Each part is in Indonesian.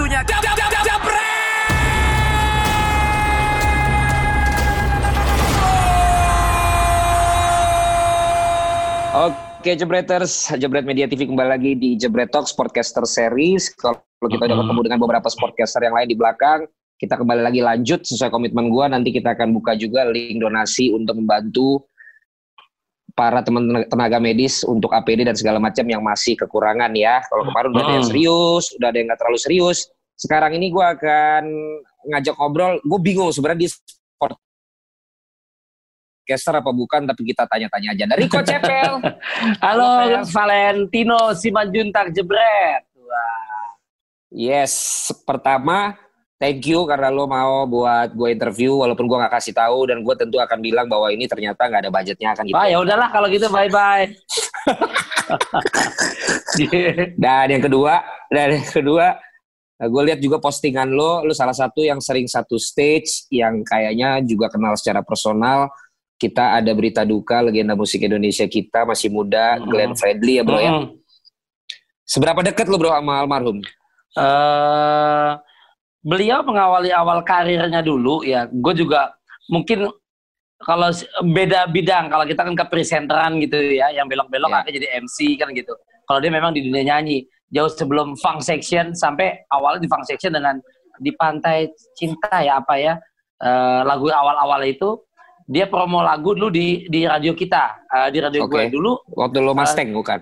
Waktunya! Oke Jebreters, Jebret Media TV kembali lagi di Jebret Talk Sportcaster Series. Kalau kita udah ketemu dengan beberapa sportcaster yang lain di belakang, kita kembali lagi lanjut sesuai komitmen gua. Nanti kita akan buka juga link donasi untuk membantu para teman tenaga medis untuk APD dan segala macam yang masih kekurangan ya. Kalau kemarin udah ada yang serius, udah ada yang nggak terlalu serius. Sekarang ini gua akan ngajak ngobrol. Gue bingung sebenarnya di sport podcaster apa bukan tapi kita tanya-tanya aja dari Coach Cepel. Halo Valentino Simanjuntak Jebret. Wah. Yes, pertama thank you karena lo mau buat gue interview walaupun gue nggak kasih tahu dan gue tentu akan bilang bahwa ini ternyata nggak ada budgetnya akan gitu. Ah ya udahlah kalau gitu bye bye. dan yang kedua, dan yang kedua gue lihat juga postingan lo, lo salah satu yang sering satu stage yang kayaknya juga kenal secara personal kita ada berita duka legenda musik Indonesia kita masih muda mm. Glenn Fredly ya bro mm. ya. Seberapa dekat lo bro sama almarhum? Uh, beliau mengawali awal karirnya dulu ya. Gue juga mungkin kalau beda bidang kalau kita kan ke presenteran gitu ya yang belok-belok yeah. akan jadi MC kan gitu. Kalau dia memang di dunia nyanyi jauh sebelum funk section sampai awalnya di funk section dengan di pantai cinta ya apa ya uh, lagu awal-awal itu dia promo lagu dulu di di radio kita uh, di radio okay. gue dulu waktu lo Mustang uh, bukan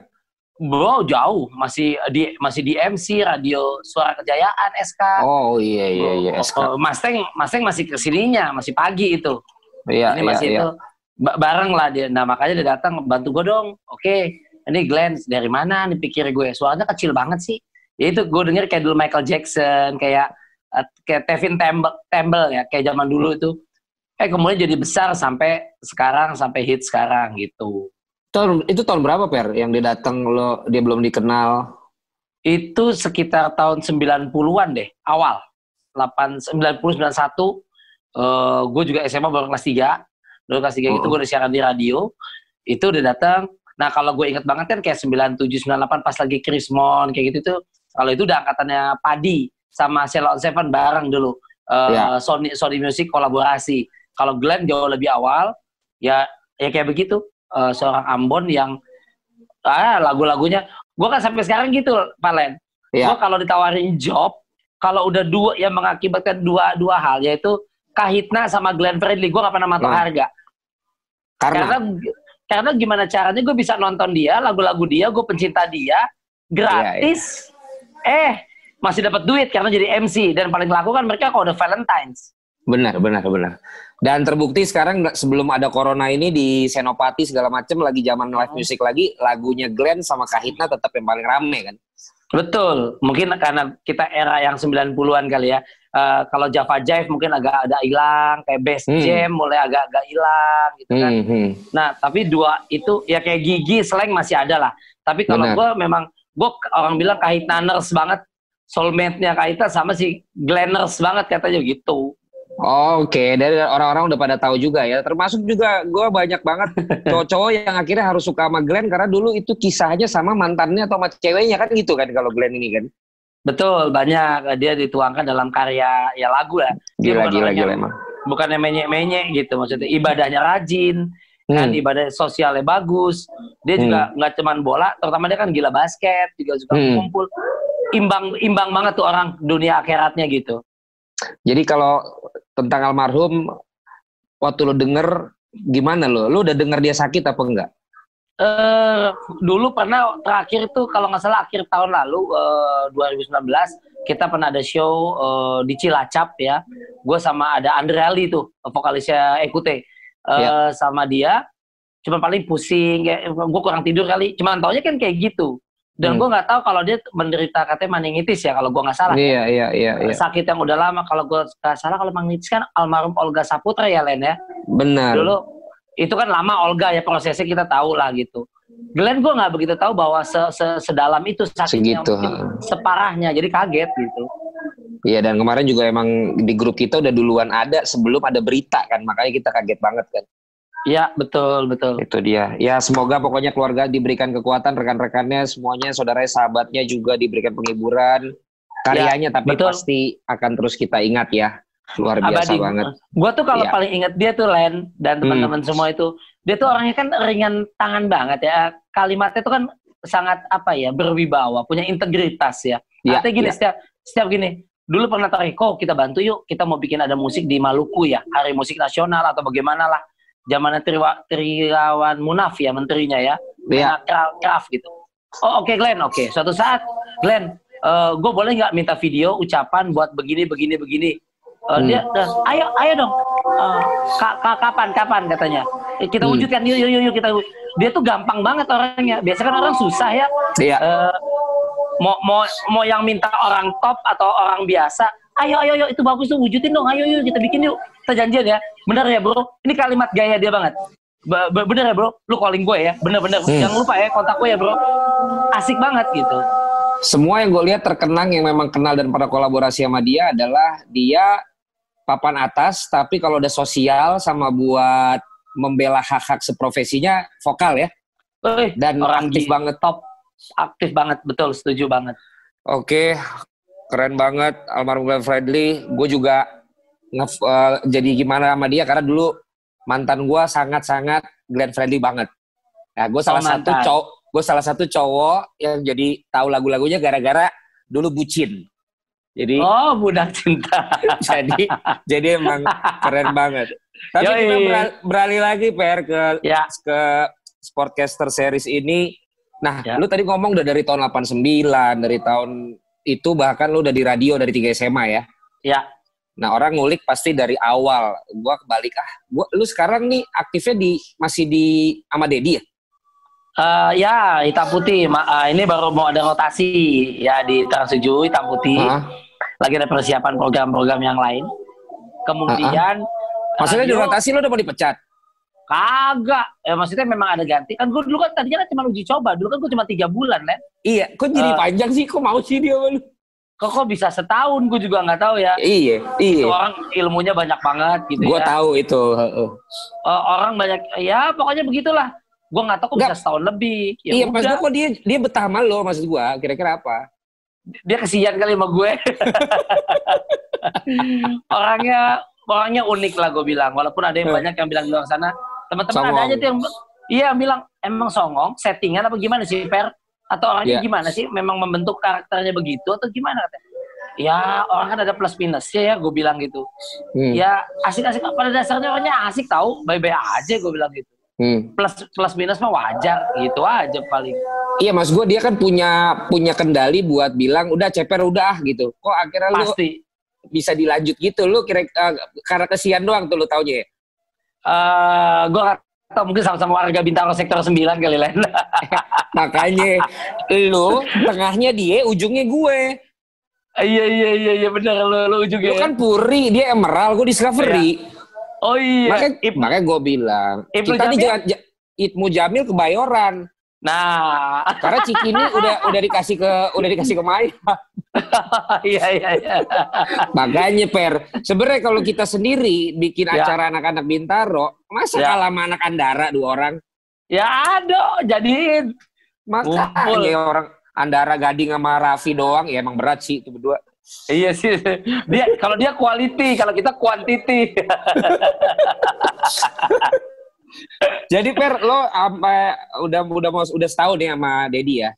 Wow jauh masih di masih di MC radio Suara Kejayaan SK. Oh iya iya iya SK. Oh, Mustang Mustang masih ke sininya masih pagi itu. Iya Ini masih iya, itu iya. bareng lah dia. Nah makanya dia datang bantu gue dong. Oke ini Glenn dari mana nih pikir gue suaranya kecil banget sih. Ya itu gue denger kayak dulu Michael Jackson kayak uh, kayak Tevin Temple, Temple ya kayak zaman dulu itu eh kemudian jadi besar sampai sekarang sampai hit sekarang gitu. Tahun itu tahun berapa Per yang dia datang lo dia belum dikenal? Itu sekitar tahun 90-an deh, awal. 8 90 91 uh, gue juga SMA baru kelas 3. Baru kelas 3 oh. itu gue udah siaran di radio. Itu udah datang. Nah, kalau gue inget banget kan kayak 97 98 pas lagi Krismon kayak gitu tuh. Kalau itu udah angkatannya Padi sama Sheila Seven bareng dulu. Uh, ya. Sony Sony Music kolaborasi. Kalau Glenn jauh lebih awal, ya ya kayak begitu. Uh, seorang Ambon yang ah lagu-lagunya, gue kan sampai sekarang gitu, Pak Len. Ya. Gue kalau ditawarin job, kalau udah dua yang mengakibatkan dua dua hal yaitu Kahitna sama Glenn Fredly, gue gak pernah matok hmm. harga. Karena? karena karena gimana caranya gue bisa nonton dia, lagu-lagu dia, gue pencinta dia, gratis. Ya, ya. Eh, masih dapat duit karena jadi MC dan paling laku kan mereka kalau udah Valentine's. Benar, benar, benar. Dan terbukti sekarang sebelum ada corona ini di Senopati segala macam lagi zaman live music lagi, lagunya Glenn sama Kahitna tetap yang paling rame kan. Betul. Mungkin karena kita era yang 90-an kali ya. Uh, kalau Java Jive mungkin agak ada hilang, kayak Bass hmm. Jam mulai agak-agak hilang gitu kan. Hmm, hmm. Nah, tapi dua itu ya kayak Gigi Slang masih ada lah. Tapi kalau gue memang gue orang bilang Kahitnaners banget, soulmate-nya Kahitna sama si Glenners banget katanya gitu. Oh, Oke, okay. dari orang-orang udah pada tahu juga ya. Termasuk juga gue banyak banget cowok-cowok yang akhirnya harus suka sama Glenn karena dulu itu kisahnya sama mantannya atau sama ceweknya kan gitu kan kalau Glenn ini kan. Betul, banyak dia dituangkan dalam karya ya lagu lah. Gila, gila, gila emang. Bukannya menyek-menyek gitu, maksudnya ibadahnya rajin, kan, hmm. kan ibadah sosialnya bagus. Dia hmm. juga nggak cuman bola, terutama dia kan gila basket, juga suka hmm. kumpul. Imbang imbang banget tuh orang dunia akhiratnya gitu. Jadi kalau tentang almarhum, waktu lo denger gimana lo? Lo udah denger dia sakit apa enggak? Uh, dulu pernah terakhir itu kalau nggak salah akhir tahun lalu uh, 2019 kita pernah ada show uh, di Cilacap ya. Gue sama ada Andre Ali tuh vokalisnya Ekute uh, ya. sama dia. Cuma paling pusing, gue kurang tidur kali. Cuma taunya kan kayak gitu dan hmm. gue nggak tahu kalau dia menderita katanya meningitis ya kalau gue nggak salah iya iya iya, iya. sakit yang udah lama kalau gue nggak salah kalau meningitis kan almarhum Olga Saputra ya Len ya? Benar. Dulu itu kan lama Olga ya prosesnya kita tahu lah gitu. Glenn gue nggak begitu tahu bahwa se -se sedalam itu sakitnya Segitu, separahnya jadi kaget gitu. Iya dan kemarin juga emang di grup kita udah duluan ada sebelum ada berita kan makanya kita kaget banget kan Iya, betul, betul. Itu dia. Ya, semoga pokoknya keluarga diberikan kekuatan, rekan-rekannya, semuanya, saudara sahabatnya juga diberikan penghiburan. karyanya tapi betul. pasti akan terus kita ingat ya. Luar biasa Abadi. banget. Gue tuh kalau Iya. paling inget dia tuh Len dan teman-teman semua itu, dia tuh orangnya kan ringan tangan banget ya. Kalimatnya tuh kan sangat apa ya berwibawa, punya integritas ya. Iya, Artinya gini iya. setiap setiap gini. Dulu pernah tarik, kok kita bantu yuk, kita mau bikin ada musik di Maluku ya, hari musik nasional atau bagaimana lah. Zamannya Triwa, Triawan Munaf ya menterinya ya, Iya. Craft gitu. Oh oke Glenn, oke. Suatu saat Glenn, gue boleh nggak minta video ucapan buat begini begini begini. Eh, Hmm. Dia, dan, ayo ayo dong. Eh, ka- ka- kapan kapan katanya. Eh, kita Hmm. wujudkan yuk yuk yuk yuk, kita. Dia tuh gampang banget orangnya. Biasa kan orang susah ya. Iya. Eh, mau mau mau yang minta orang top atau orang biasa. Ayo ayo ayo itu bagus tuh wujudin dong. Ayo yuk kita bikin yuk. Kita janjian ya. Bener ya bro. Ini kalimat gaya dia banget. Be- be- bener ya bro. Lu calling gue ya. Bener bener. Hmm. Jangan lupa ya kontak gue ya bro. Asik banget gitu. Semua yang gue lihat terkenang yang memang kenal dan pada kolaborasi sama dia adalah dia papan atas, tapi kalau udah sosial sama buat membela hak-hak seprofesinya vokal ya. Dan orang aktif banget. top aktif banget betul setuju banget. Oke, keren banget almarhum Glenn Fredly. Gue juga nge eh, jadi gimana sama dia karena dulu mantan gue sangat-sangat Glenn Fredly banget. Nah, gue salah Oh, satu cowok, gue salah satu cowok yang jadi tahu lagu-lagunya gara-gara dulu bucin. Jadi Oh, budak cinta. jadi jadi emang keren banget. Tapi Yoi. kita beral- beralih lagi Per ke ya, ke Sportcaster series ini. Nah, Ya. lu tadi ngomong udah dari tahun 89, dari tahun itu bahkan lu udah di radio dari 3 SMA ya. ya. Nah, orang ngulik pasti dari awal. Gua kebalik ah. Gua lu sekarang nih aktifnya di masih di sama Dedi ya? Eh, ya, hitam putih. Ma- eh, ini baru mau ada rotasi ya di Trans 7 hitam putih. Hah? Lagi ada persiapan program-program yang lain. Kemudian Maksudnya di radio- rotasi lu udah mau dipecat? Kagak. Ya maksudnya memang ada ganti. Kan gue dulu kan tadinya kan cuma uji coba. Dulu kan gue cuma tiga bulan, Len. Iya, kok jadi Eh. panjang sih? Kok mau sih dia lu? Kok kok bisa setahun? Gue juga nggak tahu ya. Iya, Itu iya. orang ilmunya banyak banget gitu Gua ya. tahu itu. heeh. Eh, orang banyak, ya pokoknya begitulah. Gue nggak tahu kok bisa Nggak. setahun lebih. Ya iya, maksud udah. gua kok dia dia betah sama lo maksud gua. Kira-kira apa? dia kesian kali sama gue. orangnya orangnya unik lah gue bilang. Walaupun ada yang Hmm. banyak yang bilang di luar sana, teman-teman ada aja tuh yang iya bilang emang songong, settingan apa gimana sih Per? Atau orangnya Iya. gimana sih? Memang membentuk karakternya begitu atau gimana? katanya? Ya orang kan ada plus minusnya ya, gue bilang gitu. Hmm. Ya asik-asik pada dasarnya orangnya asik tahu, bye-bye aja gue bilang gitu. Hmm. Plus plus minus mah wajar gitu aja paling. Iya mas gue dia kan punya punya kendali buat bilang udah ceper udah gitu. Kok akhirnya lu Pasti. bisa dilanjut gitu lu kira eh, karena kesian doang tuh lu taunya ya. eh gue gak tau mungkin sama-sama warga Bintaro sektor 9 kali lain. Makanya lu tengahnya dia ujungnya gue. iya iya iya iya benar lo lo ujungnya. Lu kan Puri dia Emerald gue Discovery. oh iya. Makanya Ip- makanya gue bilang Ibnu kita nih Jamil? jangan ja- Ibnu Jamil kebayoran Nah, karena Cikini udah udah dikasih ke udah dikasih ke Maya. iya iya iya. Makanya Per, sebenarnya kalau kita sendiri bikin Ya. acara anak-anak Bintaro, masa Ya. kalah sama anak Andara dua orang? Ya ada, jadiin. Makanya Ngumpul. orang Andara Gading sama Raffi doang ya emang berat sih itu berdua. Iya sih. Dia kalau dia quality, kalau kita quantity. Jadi Per lo sampai udah udah mau udah setahun ya sama Dedi ya.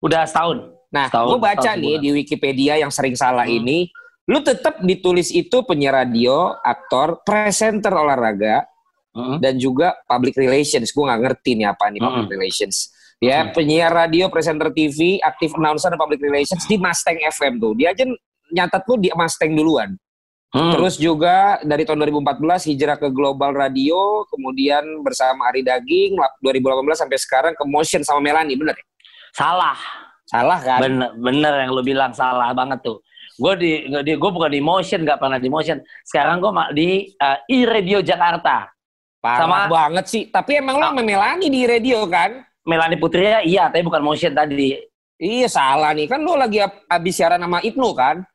Udah setahun. Nah, Setahun, gue baca setahun nih sebulan. di Wikipedia yang sering salah Hmm. ini, lu tetap ditulis itu penyiar radio, aktor, presenter olahraga, Mm-mm. dan juga public relations. Gue nggak ngerti nih apa nih public Mm-mm. relations. Ya, Mm. penyiar radio, presenter TV, aktif announcer dan public relations di Mustang FM tuh. Dia aja nyatet lu di Mustang duluan. Hmm. Terus juga dari tahun 2014 hijrah ke Global Radio, kemudian bersama Ari Daging, lap- 2018 sampai sekarang ke Motion sama Melani, bener ya? salah. Salah kan? Bener, bener yang lu bilang salah banget tuh. Gue di, di gue bukan di motion, nggak pernah di motion. Sekarang gue di uh, i-radio Jakarta. Parah Sama- banget sih. Tapi emang lo sama Melani di radio kan? Melani Putri ya iya, tapi bukan motion tadi. Iya salah nih. Kan lo lagi ab- abis siaran sama Ibnu kan?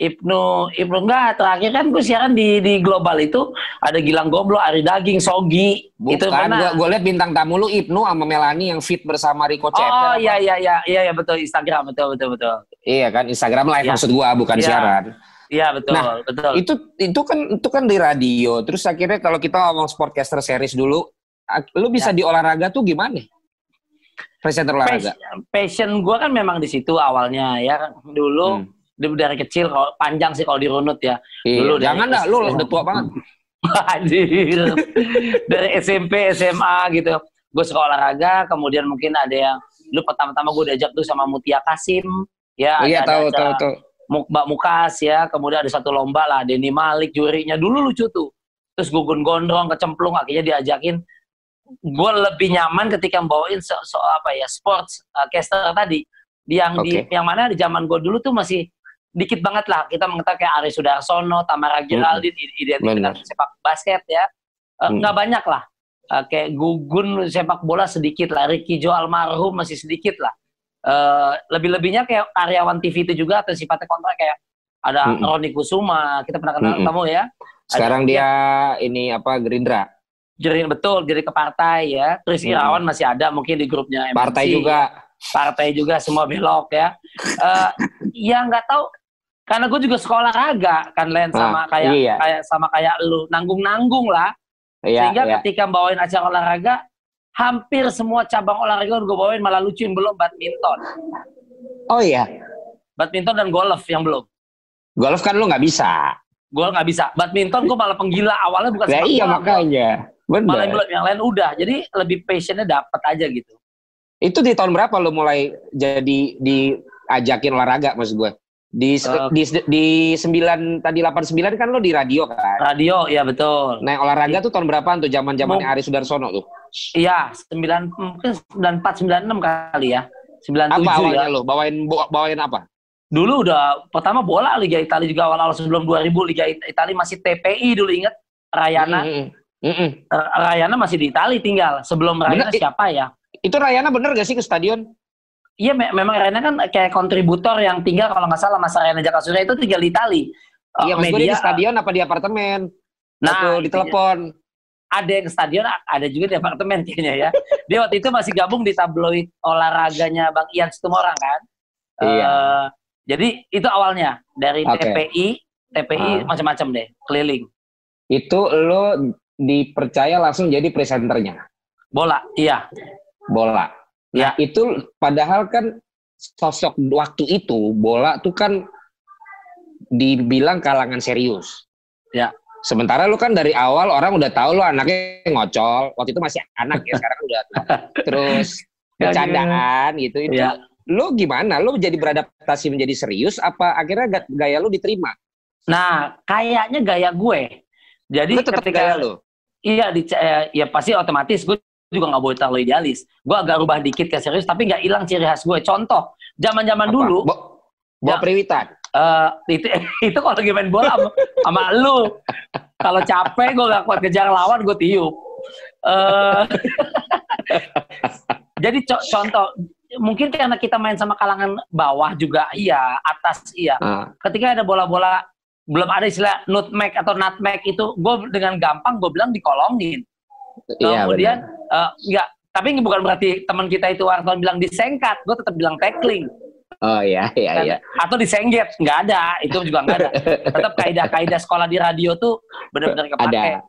Ibnu Ibnu enggak terakhir kan gue siaran di di global itu ada Gilang Gomblo, Ari Daging, Sogi. Bukan, itu mana? Gue lihat bintang tamu lu Ibnu sama Melani yang fit bersama Rico Ceper. Oh iya iya iya iya ya, betul Instagram betul betul betul. Iya kan Instagram live ya. maksud gua bukan ya. siaran. Iya betul nah, betul. Itu itu kan itu kan di radio. Terus akhirnya kalau kita ngomong sportcaster series dulu, lu bisa ya. di olahraga tuh gimana? Presenter olahraga. Passion, passion gue kan memang di situ awalnya ya dulu. Hmm dari kecil kalau panjang sih kalau dirunut ya. Iya, Dulu jangan dah, lu udah tua banget. Anjir. dari SMP, SMA gitu. Gue suka olahraga, kemudian mungkin ada yang lu pertama-tama gue diajak tuh sama Mutia Kasim, ya. Iya, ada, tahu, ada tahu, tahu. Mbak Mukas ya, kemudian ada satu lomba lah, Denny Malik jurinya dulu lucu tuh. Terus gugun gondrong, kecemplung, akhirnya diajakin. Gue lebih nyaman ketika bawain so, so apa ya sports uh, caster tadi, yang okay. di yang mana di zaman gue dulu tuh masih dikit banget lah kita mengetahui kayak Ari Sudarsono, Tamara Geraldine, hmm. identik dengan sepak basket ya. Uh, hmm. Nggak banyak lah. Uh, kayak Gugun sepak bola sedikit lah, Ricky Jo almarhum masih sedikit lah. Uh, lebih-lebihnya kayak karyawan TV itu juga atau sifatnya kontrak kayak ada hmm. Roni Kusuma, kita pernah kenal hmm. kamu ya. Sekarang ada, dia ini apa Gerindra. Gerindra betul, jadi ke partai ya. Chris hmm. Irawan masih ada mungkin di grupnya MNC. Partai juga. Partai juga semua belok ya. Uh, ya nggak tahu karena gue juga sekolah raga kan Len sama ah, kayak iya. kayak sama kayak lu. Nanggung-nanggung lah. Iya, sehingga iya. ketika bawain acara olahraga hampir semua cabang olahraga gue bawain malah lucuin belum badminton. Oh iya. Badminton dan golf yang belum. Golf kan lu nggak bisa. Gue nggak bisa. Badminton gue malah penggila awalnya bukan ya, iya makanya. Bener. malah yang belum yang lain udah. Jadi lebih passionnya dapat aja gitu. Itu di tahun berapa lo mulai jadi diajakin olahraga maksud gue di uh, di di sembilan tadi delapan sembilan kan lo di radio kan? Radio, ya betul. Nah olahraga tuh tahun berapaan tuh zaman zamannya Ari Sudarsono tuh? Iya sembilan mungkin sembilan empat sembilan enam kali ya. Sembilan tujuh ya. lo bawain bawain apa? Dulu udah pertama bola Liga Italia juga awal-awal sebelum 2000 Liga Italia masih TPI dulu inget Rayana. Mm -hmm. Mm -hmm. Rayana masih di Italia tinggal. Sebelum Rayana bener, siapa ya? Itu Rayana bener gak sih ke stadion? Iya, me memang Rena kan kayak kontributor yang tinggal kalau nggak salah Mas Rena Jaka Surya itu tinggal di Itali. Iya, uh, media di stadion apa di apartemen? Nah, di telepon. Ada yang stadion, ada juga di apartemen kayaknya ya. Dia waktu itu masih gabung di tabloid olahraganya Bang Ian Situmorang kan. Iya. Uh, jadi itu awalnya dari okay. TPI, TPI uh. macam-macam deh, keliling. Itu lo dipercaya langsung jadi presenternya? Bola, iya. Bola. Ya itu padahal kan sosok waktu itu bola tuh kan dibilang kalangan serius. Ya. Sementara lu kan dari awal orang udah tahu lu anaknya ngocol. Waktu itu masih anak ya, sekarang udah terus ya, bercandaan gitu. Itu ya. lu gimana? Lu jadi beradaptasi menjadi serius apa akhirnya gaya lu diterima? Nah, kayaknya gaya gue. Jadi lu ketika gaya lu. Iya, di, eh, ya pasti otomatis gue juga nggak boleh terlalu idealis. Gue agak rubah dikit ke serius, tapi nggak hilang ciri khas gue. Contoh, zaman-zaman dulu. Bo bawa ya. Uh, itu itu kalau lagi main bola sama, sama lu. Kalau capek gue gak kuat kejar lawan, gue tiup. Uh, jadi co contoh, mungkin karena kita main sama kalangan bawah juga iya, atas iya. Uh. Ketika ada bola-bola belum ada istilah nutmeg atau nutmeg itu, gue dengan gampang gue bilang dikolongin. Iya, Kemudian uh, enggak, tapi bukan berarti teman kita itu wartawan bilang disengkat, gue tetap bilang tackling. Oh iya, iya, iya. Atau disengget, nggak ada, itu juga nggak ada. Tetap kaidah-kaidah sekolah di radio tuh benar-benar kepake. Ada.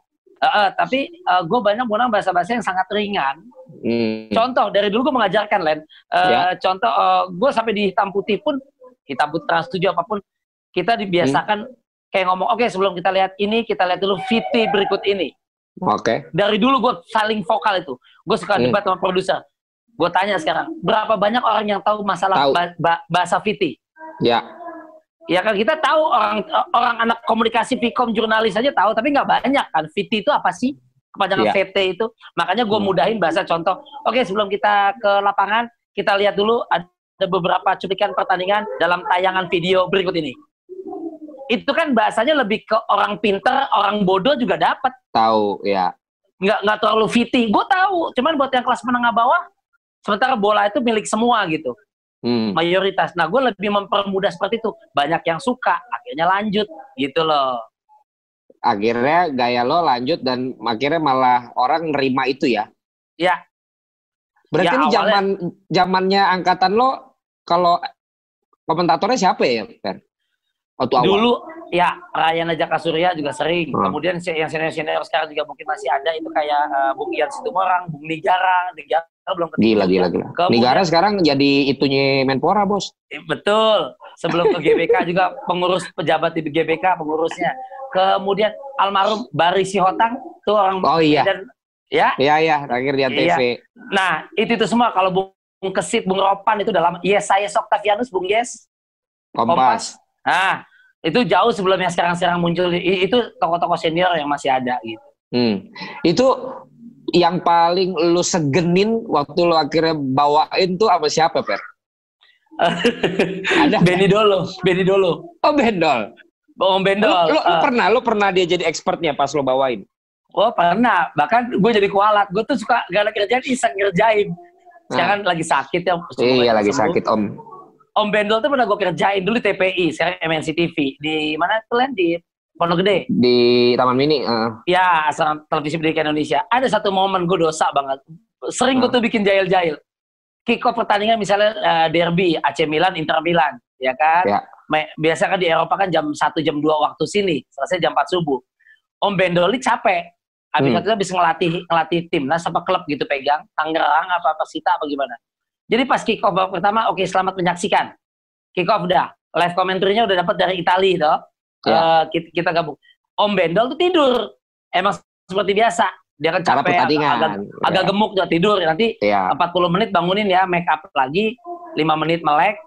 Uh, uh, tapi uh, gue banyak menggunakan bahasa-bahasa yang sangat ringan. Hmm. Contoh dari dulu gue mengajarkan Len. Uh, ya. Contoh uh, gue sampai di hitam putih pun hitam putih trans tujuh apa pun kita dibiasakan hmm. kayak ngomong oke okay, sebelum kita lihat ini kita lihat dulu VT berikut ini. Oke. Okay. Dari dulu gue saling vokal itu. Gue suka hmm. debat sama produser. Gue tanya sekarang, berapa banyak orang yang tahu masalah tahu. Ba ba bahasa Viti? Ya. Ya kan kita tahu orang orang anak komunikasi Vkom jurnalis aja tahu, tapi nggak banyak kan. Viti itu apa sih? Kepanjangan ya. VT itu. Makanya gue hmm. mudahin bahasa contoh. Oke, sebelum kita ke lapangan, kita lihat dulu ada beberapa cuplikan pertandingan dalam tayangan video berikut ini itu kan bahasanya lebih ke orang pinter, orang bodoh juga dapat. Tahu, ya. Nggak nggak terlalu fiti. Gue tahu, cuman buat yang kelas menengah bawah, sementara bola itu milik semua gitu. hmm. mayoritas. Nah, gue lebih mempermudah seperti itu. Banyak yang suka, akhirnya lanjut gitu loh. Akhirnya gaya lo lanjut dan akhirnya malah orang nerima itu ya? Ya. Berarti ya, ini zaman zamannya angkatan lo kalau komentatornya siapa ya, Fer? Waktu awal. Dulu ya Ryan Jaka Surya juga sering. Hmm. Kemudian yang senior-senior sekarang juga mungkin masih ada itu kayak uh, Bung Ian Situmorang, Bung Nigara, Nigara belum ketemu. Gila, gila, gila. Kemudian, Nigara sekarang jadi itunya Menpora, Bos. Eh, betul. Sebelum ke GBK juga pengurus pejabat di GBK pengurusnya. Kemudian almarhum Bari Sihotang tuh orang Oh iya. Dan, ya. Iya, iya, terakhir di. Iya. Nah, itu itu semua kalau Bung Kesit, Bung Ropan itu dalam Yes, saya Soktavianus, Bung Yes. Kompas. Kompas. Nah, itu jauh sebelum yang sekarang-sekarang muncul itu tokoh-tokoh senior yang masih ada gitu. Hmm. Itu yang paling lu segenin waktu lu akhirnya bawain tuh apa siapa, Per? ada Benny Dolo, Benny Dolo. Oh, Bendol. Om Bendol. Lu, lu, uh, lu pernah lu pernah dia jadi expertnya pas lu bawain? Oh, pernah. Bahkan gue jadi kualat. Gue tuh suka gak ada kerjaan iseng ngerjain. Sekarang nah. lagi sakit ya. Iya, lagi sakit, Om Om Bendol tuh pernah gue kerjain dulu di TPI, sekarang MNC TV. Di mana tuh Len? Di Pondok Gede. Di Taman Mini. Uh. Ya, asal televisi pendidikan Indonesia. Ada satu momen gue dosa banget. Sering uh. gue tuh bikin jahil-jahil. Kick off pertandingan misalnya uh, derby AC Milan, Inter Milan, ya kan? Ya. Biasa kan di Eropa kan jam 1, jam 2 waktu sini. Selesai jam 4 subuh. Om Bendol ini capek. Habis hmm. itu habis ngelatih ngelatih tim, nah sama klub gitu pegang, Tangerang apa apa Sita apa gimana. Jadi pas kick off babak pertama, oke okay, selamat menyaksikan. Kick off udah. Live komentarnya udah dapat dari Italia toh. Ya. Uh, kita, kita gabung. Om Bendol tuh tidur. Emang seperti biasa. Dia kan capek, agak, agak, ya. agak gemuk juga tidur. Nanti ya. 40 menit bangunin ya, make up lagi. 5 menit melek.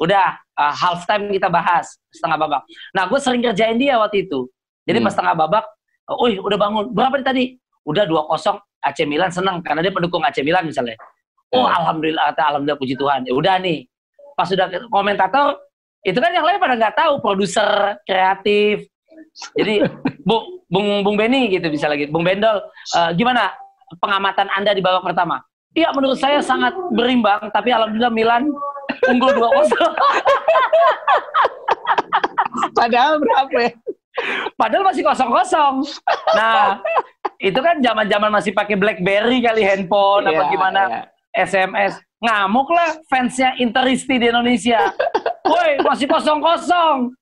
Udah, uh, half time kita bahas. Setengah babak. Nah, gue sering kerjain dia waktu itu. Jadi hmm. pas setengah babak, oh, udah bangun. Berapa nih tadi? Udah 2-0 AC Milan senang karena dia pendukung AC Milan misalnya. Oh, iya. alhamdulillah, alhamdulillah puji Tuhan. Ya udah nih. Pas sudah komentator, itu kan yang lain pada nggak tahu, produser, kreatif. Jadi, Bung Bung Bung Benny gitu bisa lagi. Bung Bendol, uh, gimana pengamatan Anda di babak pertama? Iya, menurut saya sangat berimbang, tapi alhamdulillah Milan unggul 2-0. Padahal berapa ya? Padahal masih kosong-kosong. Nah, itu kan zaman-zaman masih pakai BlackBerry kali handphone yeah, apa iya, gimana. Yeah. SMS. Ngamuk lah fansnya Interisti di Indonesia. Woi, masih kosong-kosong.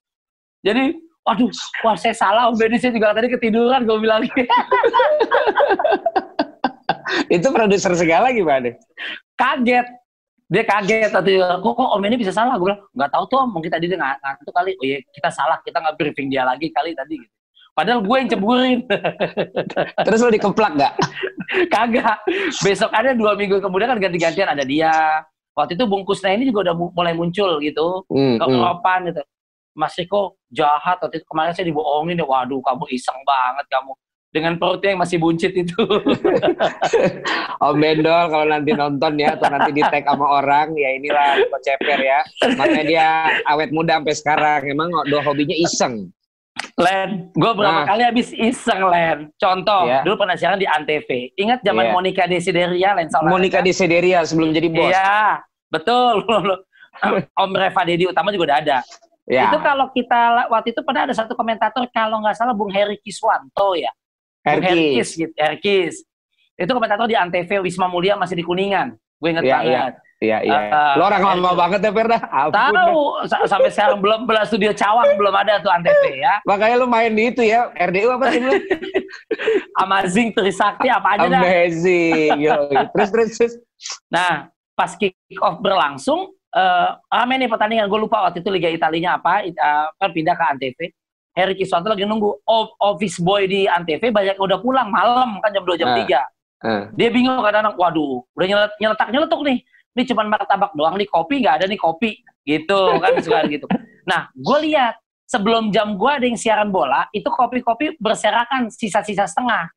Jadi, waduh, wah saya salah Om Benny, saya juga tadi ketiduran gue bilang. Itu produser segala gimana? Kaget. Dia kaget tadi, kok, kok Om Benny bisa salah? Gue bilang, nggak tahu tuh Om, mungkin tadi dia ngantuk kali. Oh iya, kita salah, kita nggak briefing dia lagi kali tadi. Gitu. Padahal gue yang ceburin. Terus lo dikeplak gak? Kagak. Besok ada dua minggu kemudian kan ganti-gantian ada dia. Waktu itu bungkusnya ini juga udah mulai muncul gitu. Hmm, Kekeropan hmm. gitu. Mas Riko jahat waktu itu kemarin saya dibohongin ya. Waduh kamu iseng banget kamu. Dengan perutnya yang masih buncit itu. Om Bendol kalau nanti nonton ya atau nanti di tag sama orang ya inilah Ceper ya. Makanya dia awet muda sampai sekarang. Emang dua hobinya iseng. Len, gue berapa nah. kali habis iseng Len. Contoh, yeah. dulu pernah siaran di Antv. Ingat zaman yeah. Monica Desideria, Len Saulana, Monica kan? Desideria sebelum jadi bos. Iya, betul. Om Reva Dedi Utama juga udah ada. Yeah. Itu kalau kita waktu itu pernah ada satu komentator kalau nggak salah Bung Heri Kiswanto ya. Herkis. gitu, Herkis. Itu komentator di Antv Wisma Mulia masih di Kuningan. Gue inget yeah, banget. Yeah. Iya iya. Uh, Lo orang lama uh, banget ya Perda. Tahu sampai sekarang belum belas studio Cawang belum ada tuh Antv ya. Makanya lu main di itu ya. RDU apa sih lu? Amazing Trisakti apa aja dah. Amazing. Yo, terus terus terus. Nah, pas kick off berlangsung uh, rame nih pertandingan. Gue lupa waktu itu Liga Italinya apa. Uh, kan pindah ke Antv. Harry Kiswanto lagi nunggu office boy di Antv banyak udah pulang malam kan jam 2 jam uh, 3. Uh. Dia bingung kadang-kadang, waduh, udah nyeletak nyeletuk nih ini cuma martabak doang nih kopi nggak ada nih kopi. Gitu kan suka gitu. Nah gue lihat sebelum jam gue ada yang siaran bola itu kopi-kopi berserakan sisa-sisa setengah.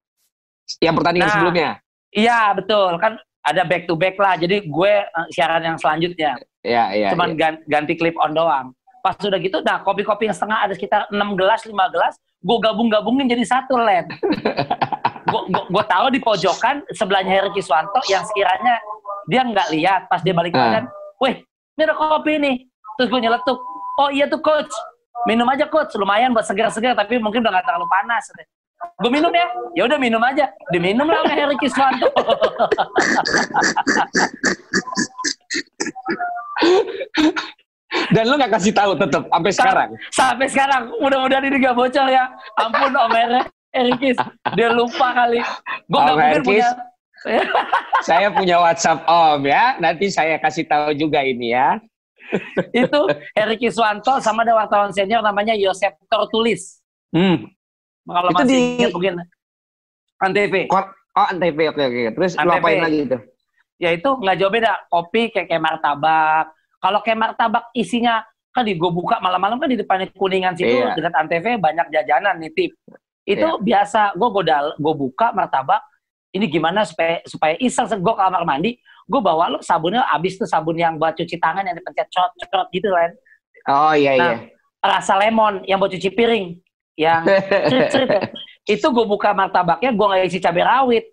Yang pertandingan nah, sebelumnya? iya betul. Kan ada back to back lah. Jadi gue uh, siaran yang selanjutnya. Iya iya cuman ya. ganti clip on doang. Pas sudah gitu nah kopi-kopi yang setengah ada sekitar 6 gelas 5 gelas gue gabung-gabungin jadi satu led gue tahu di pojokan sebelahnya Heri Kiswanto yang sekiranya dia nggak lihat pas dia balik uh. kan, weh ini ada kopi nih. Terus gue nyeletuk, oh iya tuh coach, minum aja coach, lumayan buat segar-segar, tapi mungkin udah gak terlalu panas. Gue minum ya, ya udah minum aja. Diminum lah sama Heri Kiswanto. Dan lu gak kasih tahu tetap sampai sekarang. Sampai sekarang, mudah-mudahan ini gak bocor ya. Ampun Om Erikis, dia lupa kali. Gue gak mungkin punya saya punya WhatsApp Om ya. Nanti saya kasih tahu juga ini ya. itu Erik Iswanto sama ada wartawan senior namanya Yosep Tortulis. Hmm. Kalau itu masih di mungkin Antv. Oh Antv oke oke. Terus Antv. ngapain lagi itu? Ya itu nggak jauh beda. Kopi kayak kayak martabak. Kalau kayak martabak isinya kan di gue buka malam-malam kan di depan kuningan situ iya. dekat Antv banyak jajanan nitip. Itu iya. biasa gue godal gue buka martabak ini gimana supaya supaya iseng gue kamar mandi gue bawa lo sabunnya abis tuh sabun yang buat cuci tangan yang dipencet cot cot gitu kan oh iya nah, iya. rasa lemon yang buat cuci piring yang cerit cerit itu gue buka martabaknya gue nggak isi cabai rawit.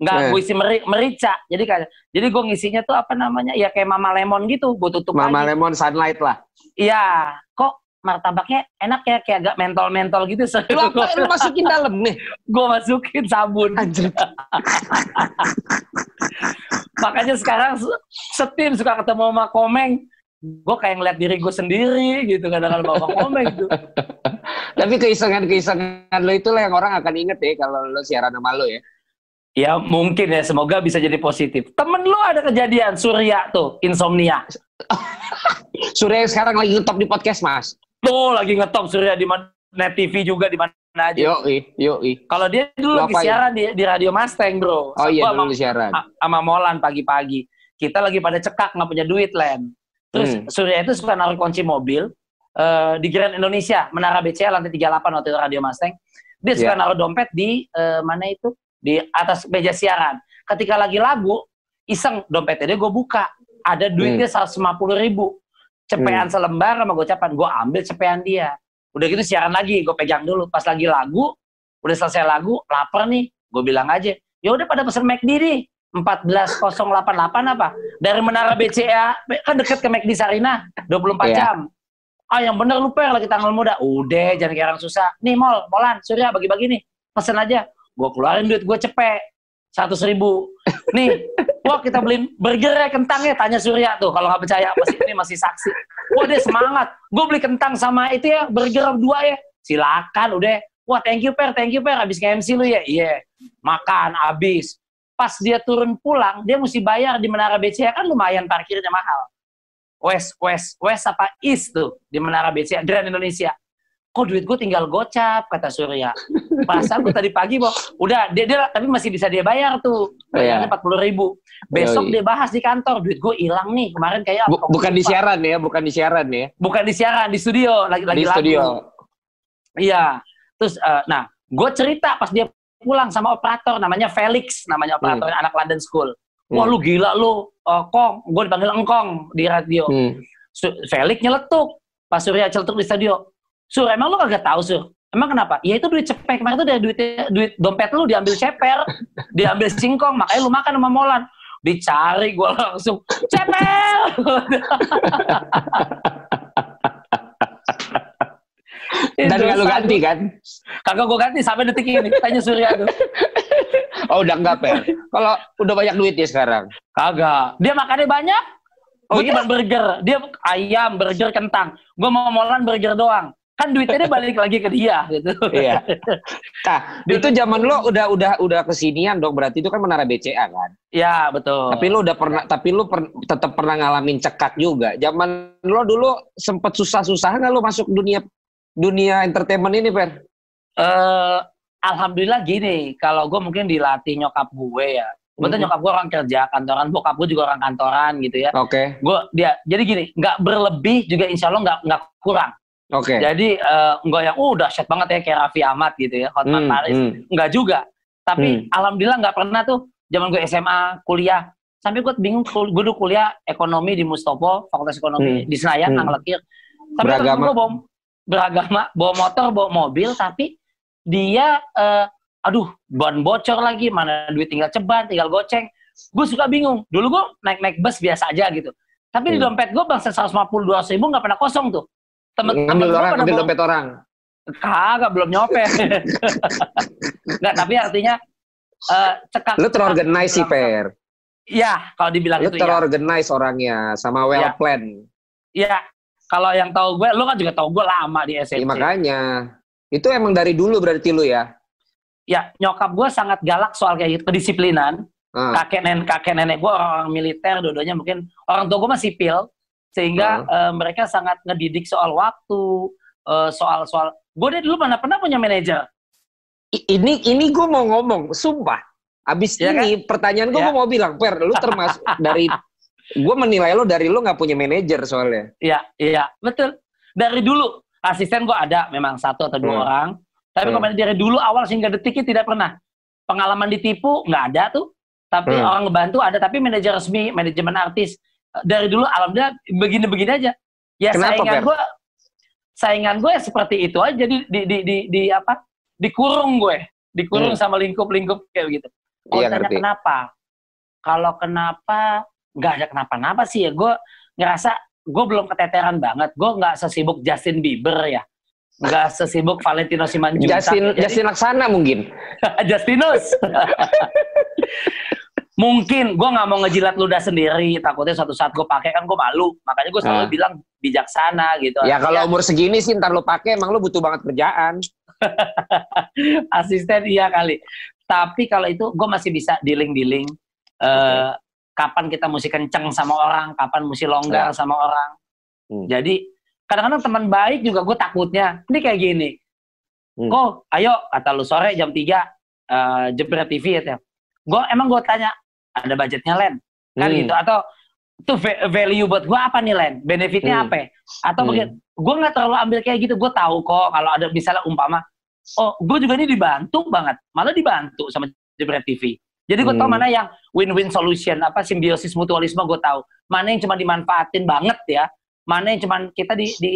Nggak eh. gue isi meri, merica. Jadi kan jadi gue ngisinya tuh apa namanya ya kayak mama lemon gitu gue tutup mama lagi. lemon sunlight lah. Iya. Kok martabaknya enak ya kayak agak mentol-mentol gitu. So, lu apa lu masukin dalam nih? gue masukin sabun. Makanya sekarang setim suka ketemu sama Komeng, gue kayak ngeliat diri gue sendiri gitu kadang-kadang bawa Komeng gitu. Tapi keisengan-keisengan lo itulah yang orang akan inget ya kalau lo siaran sama lo ya. Ya mungkin ya, semoga bisa jadi positif. Temen lo ada kejadian Surya tuh, insomnia. Surya sekarang lagi ngetop di podcast mas. Tuh lagi ngetop Surya di net TV juga di mana aja. Yo yo Kalau dia dulu lagi siaran di, di Radio Mustang bro. Oh iya dulu siaran. Sama Molan pagi-pagi. Kita lagi pada cekak nggak punya duit Len. Terus hmm. Surya itu suka naruh kunci mobil uh, di Grand Indonesia, Menara BCA lantai 38 waktu itu Radio Mustang. Dia suka yeah. naruh dompet di uh, mana itu? Di atas meja siaran. Ketika lagi lagu, iseng dompetnya dia gue buka. Ada duitnya hmm. 150 ribu cepean hmm. selembar sama gocapan. Gue ambil cepean dia. Udah gitu siaran lagi gue pegang dulu. Pas lagi lagu udah selesai lagu lapar nih gue bilang aja ya udah pada pesen McD nih 14088 apa? Dari Menara BCA kan deket ke McD Sarina 24 yeah. jam. Ah yang bener lu per lagi tanggal muda. Udah jangan kayak orang susah. Nih mall molan surya bagi-bagi nih pesen aja. Gue keluarin duit gue cepet seratus ribu. Nih, wah kita beliin burger ya kentang ya, tanya Surya tuh. Kalau nggak percaya, masih ini masih saksi. Wah dia semangat. Gue beli kentang sama itu ya, burger dua ya. Silakan, udah. Wah thank you per, thank you per. Abis ke MC lu ya, iya. Yeah. Makan, abis. Pas dia turun pulang, dia mesti bayar di Menara BCA kan lumayan parkirnya mahal. West, West, West apa East tuh di Menara BCA, Grand Indonesia kok duit gue tinggal gocap kata Surya. Perasaan gue tadi pagi boh udah dia, dia tapi masih bisa dia bayar tuh. Bayarnya empat puluh ribu. Besok dia bahas di kantor duit gue hilang nih. Kemarin kayak Bu, bukan di siaran ya bukan di siaran ya. Bukan di siaran di studio lagi lagi di lagu. studio. Iya. Terus uh, nah gue cerita pas dia pulang sama operator namanya Felix namanya operator hmm. anak London School. Wah hmm. lu gila lu. Uh, kong gue dipanggil engkong di radio. Hmm. Felix nyeletuk. Pas Surya celetuk di studio Sur, emang lu kagak tahu, Sur? Emang kenapa? Ya itu duit cepek. Kemarin itu dari duit, duit dompet lu diambil ceper, diambil singkong, makanya lu makan sama Molan. Dicari gue langsung, ceper! Dan gak lu ganti kan? Kagak gue ganti sampai detik ini. Tanya Surya tuh. oh udah enggak, Per. Kalau udah banyak duit ya sekarang? Kagak. Dia makannya banyak. Oh, gue iya? burger. Dia ayam, burger, kentang. Gue mau molan burger doang kan duitnya balik lagi ke dia gitu. Iya. Nah, itu zaman lo udah udah udah kesinian dong berarti itu kan menara BCA kan? Iya, betul. Tapi lo udah pernah tapi lo per, tetap pernah ngalamin cekak juga. Zaman lo dulu sempet susah-susah nggak lo masuk dunia dunia entertainment ini, Per? Uh, alhamdulillah gini, kalau gue mungkin dilatih nyokap gue ya. Betul mm-hmm. nyokap gue orang kerja kantoran, bokap gue juga orang kantoran gitu ya. Oke. Okay. Gue dia jadi gini, nggak berlebih juga insya Allah nggak nggak kurang. Oke. Okay. Jadi uh, enggak yang uh dahsyat banget ya kayak Raffi Ahmad gitu ya, Hotman hmm, Paris. Hmm. Enggak juga. Tapi hmm. alhamdulillah enggak pernah tuh zaman gue SMA, kuliah. Sampai gue bingung gue dulu kuliah ekonomi di Mustopo, Fakultas Ekonomi hmm. di Senayan, hmm. Lekir. Tapi beragama. gue bawa beragama, bawa motor, bawa mobil, tapi dia uh, aduh, ban bocor lagi, mana duit tinggal ceban, tinggal goceng. Gue suka bingung. Dulu gue naik-naik bus biasa aja gitu. Tapi di Hmm. dompet gue bang 150 dua ribu nggak pernah kosong tuh. Temen ngambil temen orang, ngambil dompet orang. Kagak belum nyopet. Nggak, tapi artinya eh cekak. Lu terorganize sih, Per. Iya, kalau dibilang Lu itu ya. terorganize orangnya sama well Iya. plan. Iya. Kalau yang tahu gue, lu kan juga tahu gue lama di Ya, SMC. makanya itu emang dari dulu berarti lu ya. Ya, nyokap gue sangat galak soal kayak gitu, kedisiplinan. Ah, Kakek nenek kakek nenek gue orang, militer, dua-duanya mungkin orang tua gue mah sipil, sehingga eh, mereka sangat ngedidik soal waktu, eh, soal soal. Gue deh dulu mana pernah punya manajer. Ini ini gue mau ngomong, sumpah. Abis Iya ini pertanyaan gue Iya. mau bilang, Per, lu termasuk dari gue menilai lu dari lu nggak punya manajer soalnya. Iya, iya, betul. Dari dulu asisten gue ada memang satu atau dua Hmm. orang. Tapi Hmm. kalau dari dulu awal hingga detiknya tidak pernah. Pengalaman ditipu nggak ada tuh. Tapi Hmm. orang ngebantu ada. Tapi manajer resmi, manajemen artis dari dulu alhamdulillah begini-begini aja. Ya Kenapa, saingan gue, saingan gue seperti itu aja di di di di, di apa? Dikurung gue, dikurung Hmm. sama lingkup-lingkup kayak begitu. Kalau Iya, tanya ngerti. kenapa? Kalau kenapa nggak ada kenapa-napa sih ya. Gue ngerasa gue belum keteteran banget. Gue nggak sesibuk Justin Bieber ya. Nggak sesibuk Valentino Simanjuntak. Justin Jadi- Justin Laksana mungkin. Justinus. Mungkin gue nggak mau ngejilat ludah sendiri. Takutnya suatu saat gue pakai kan gue malu. Makanya gue selalu bilang bijaksana gitu. Ya kalau Artinya, umur segini sih ntar lu pakai emang lu butuh banget kerjaan. asisten iya kali. Tapi kalau itu gue masih bisa dealing-dealing. eh, Kapan kita mesti kenceng sama orang, kapan mesti longgar sama orang. Hmm. Jadi kadang-kadang teman baik juga gue takutnya. Ini kayak gini. Hmm. Kok, ayo kata lu sore jam 3 eh jebret TV ya. Gue emang gue tanya ada budgetnya Len. Kan Hmm. gitu. Atau itu va- value buat gue apa nih Len? Benefitnya Hmm. apa ya? atau Hmm. begitu. Gue nggak terlalu ambil kayak gitu. Gue tahu kok kalau ada misalnya umpama oh gue juga ini dibantu banget. Malah dibantu sama jebret TV jadi gue tahu Hmm. mana yang win-win solution apa simbiosis mutualisme gue tahu. Mana yang cuma dimanfaatin banget ya. Mana yang cuma kita di, di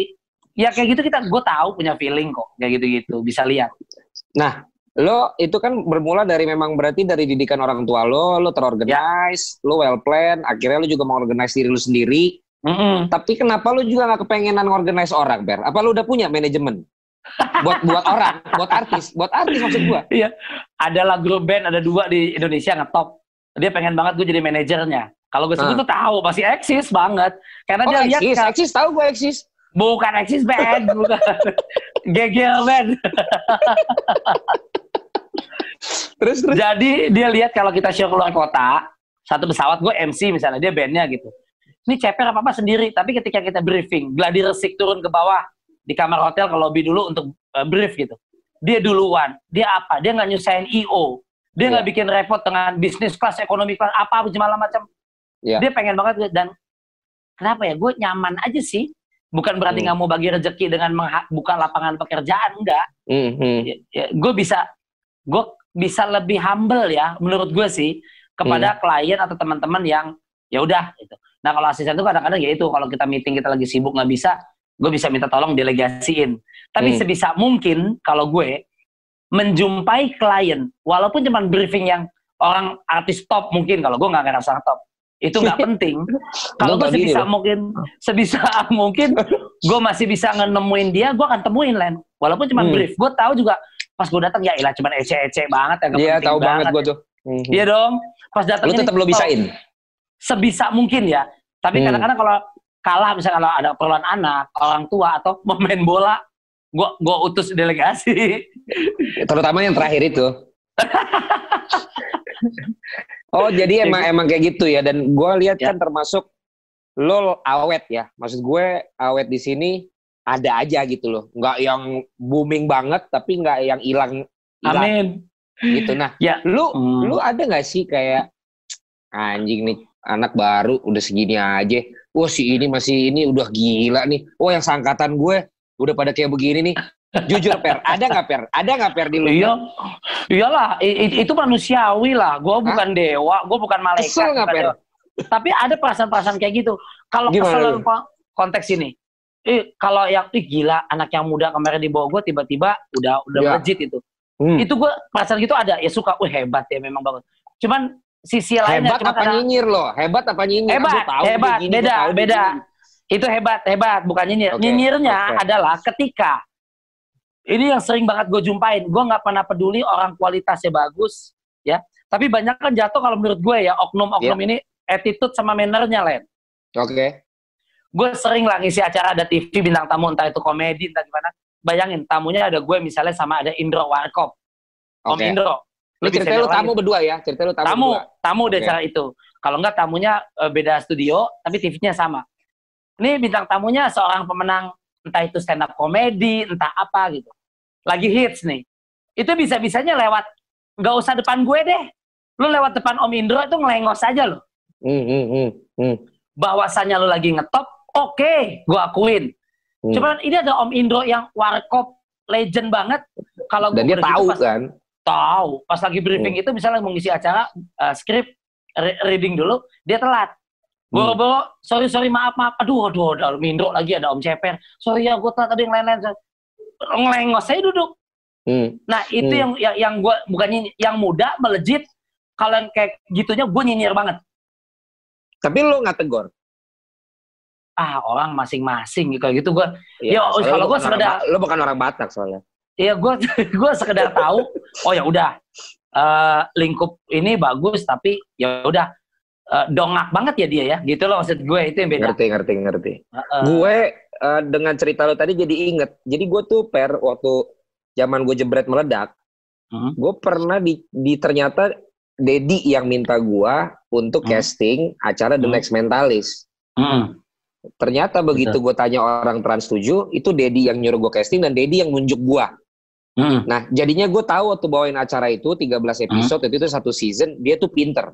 ya kayak gitu kita gue tahu punya feeling kok. Kayak gitu-gitu. Bisa lihat Lo itu kan bermula dari memang berarti dari didikan orang tua lo, lo terorganize, lo well plan, akhirnya lo juga mau organize diri lo sendiri. Mm-mm. Tapi kenapa lo juga nggak kepengenan organize orang, Ber? Apa lo udah punya manajemen? buat buat orang, buat artis, buat artis maksud gua. adalah grup band ada dua di Indonesia ngetop dia pengen banget gue jadi manajernya kalau gue sebut Ah. tuh tahu pasti eksis banget karena Oh, dia lihat eksis, kan- eksis tahu gue eksis. bukan eksis band bukan geger band Terus terus. jadi dia lihat kalau kita show keluar kota satu pesawat gue MC misalnya dia bandnya gitu ini ceper apa apa sendiri tapi ketika kita briefing gladi resik turun ke bawah di kamar hotel ke lobby dulu untuk uh, brief gitu dia duluan dia apa dia nggak nyusahin IO dia nggak Iya. bikin repot dengan bisnis kelas ekonomi kelas apa segala macam Iya. dia pengen banget dan kenapa ya gue nyaman aja sih bukan berarti Hmm. nggak mau bagi rezeki dengan buka lapangan pekerjaan enggak Hmm, hmm. ya, ya, gue bisa gue bisa lebih humble ya menurut gue sih kepada klien atau teman-teman yang ya udah gitu. Nah kalau asisten itu kadang-kadang ya itu kalau kita meeting kita lagi sibuk nggak bisa, gue bisa minta tolong delegasiin. Tapi Hmm. sebisa mungkin kalau gue menjumpai klien walaupun cuma briefing yang orang artis top mungkin kalau gue nggak ngerasa top itu nggak penting. Kalau gue sebisa lo. mungkin sebisa mungkin gue masih bisa nemuin dia, gue akan temuin Len. Walaupun cuma Hmm. brief, gue tahu juga pas gue datang ya ilah cuma ece-ece banget ya Iya tahu banget gue tuh. Hmm. Iya dong. Pas datang Lu tetap lo bisain. sebisa mungkin ya. Tapi Hmm. kadang-kadang kalau kalah misalnya kalau ada keperluan anak, orang tua atau mau main bola, gue gua utus delegasi. Terutama yang terakhir itu. oh jadi emang emang kayak gitu ya dan gue lihat Ya. kan termasuk lo awet ya. Maksud gue awet di sini ada aja gitu loh. Nggak yang booming banget tapi nggak yang hilang Amin. gitu. Nah, Ya. lu Hmm. lu ada nggak sih kayak anjing nih anak baru udah segini aja. Wah si ini masih ini udah gila nih. Wah yang sangkatan gue udah pada kayak begini nih. Jujur per, ada nggak per? Ada nggak per di lu? Iya, iyalah, itu manusiawi lah. Gue bukan dewa, gue bukan malaikat. Kesel nggak, bukan Per? dewa. Tapi ada perasaan-perasaan kayak gitu. Kalau kesel dalam konteks ini, eh, kalau yang ih gila anak yang muda kemarin dibawa gue tiba-tiba udah udah Ya. legit itu. Hmm. Itu gue perasaan gitu ada ya suka, wah hebat ya memang bagus. Cuman sisi lainnya. Hebat apa karena, nyinyir loh? Hebat apa nyinyir? Hebat, tahu hebat, begini, beda, tahu beda. Begini. Itu hebat, hebat, bukan nyinyir. Okay, Nyinyirnya okay. adalah ketika ini yang sering banget gue jumpain. Gue nggak pernah peduli orang kualitasnya bagus, ya. Tapi banyak kan jatuh kalau menurut gue ya oknum-oknum yeah. ini attitude sama mannernya, Len. Oke. Okay. Gue sering lah ngisi acara ada TV bintang tamu entah itu komedi entah gimana. Bayangin tamunya ada gue misalnya sama ada Indro Warkop. Okay. Om Indro. Lu cerita lu tamu berdua ya? Cerita lu tamu Tamu, berdua. tamu okay. acara itu. Kalau enggak tamunya uh, beda studio, tapi TV-nya sama. Ini bintang tamunya seorang pemenang entah itu stand up komedi, entah apa gitu. Lagi hits nih. Itu bisa-bisanya lewat nggak usah depan gue deh. Lu lewat depan Om Indro itu ngelengos aja lo. Hmm, hmm, hmm, hmm. Bahwasanya lu lagi ngetop, oke, okay, gue akuin. Hmm. Cuman ini ada Om Indro yang warkop legend banget. Kalau Dan dia gitu tahu gitu, kan Tahu. Pas lagi briefing hmm. itu misalnya mau ngisi acara uh, script re reading dulu, dia telat. Boro-boro, hmm. sorry sorry maaf maaf. Aduh aduh ada Mindro lagi ada Om Ceper. Sorry ya gue telat tadi yang lain-lain. Ngelengos saya duduk. Hmm. Nah itu hmm. yang yang, yang gue bukan nyinyi, yang muda melejit. Kalau yang kayak gitunya gue nyinyir banget. Tapi lo nggak tegur? Ah orang masing-masing gitu gitu gue. Ya, ya kalau gue sekedar lo bukan orang Batak soalnya. Iya, gue gue sekedar tahu. Oh ya udah, uh, lingkup ini bagus, tapi ya udah uh, dongak banget ya dia ya. Gitu loh maksud gue itu yang beda. Ngerti, ngerti, ngerti. Uh, uh. Gue uh, dengan cerita lo tadi jadi inget. Jadi gue tuh per waktu zaman gue jebret meledak, uh-huh. gue pernah di, di ternyata Dedi yang minta gue untuk uh-huh. casting acara The uh-huh. Next Mentalist. Uh-huh. Ternyata begitu gue tanya orang trans setuju, itu Dedi yang nyuruh gue casting dan Dedi yang nunjuk gue. Hmm. Nah, jadinya gue tahu waktu bawain acara itu 13 episode hmm. itu, itu satu season, dia tuh pinter.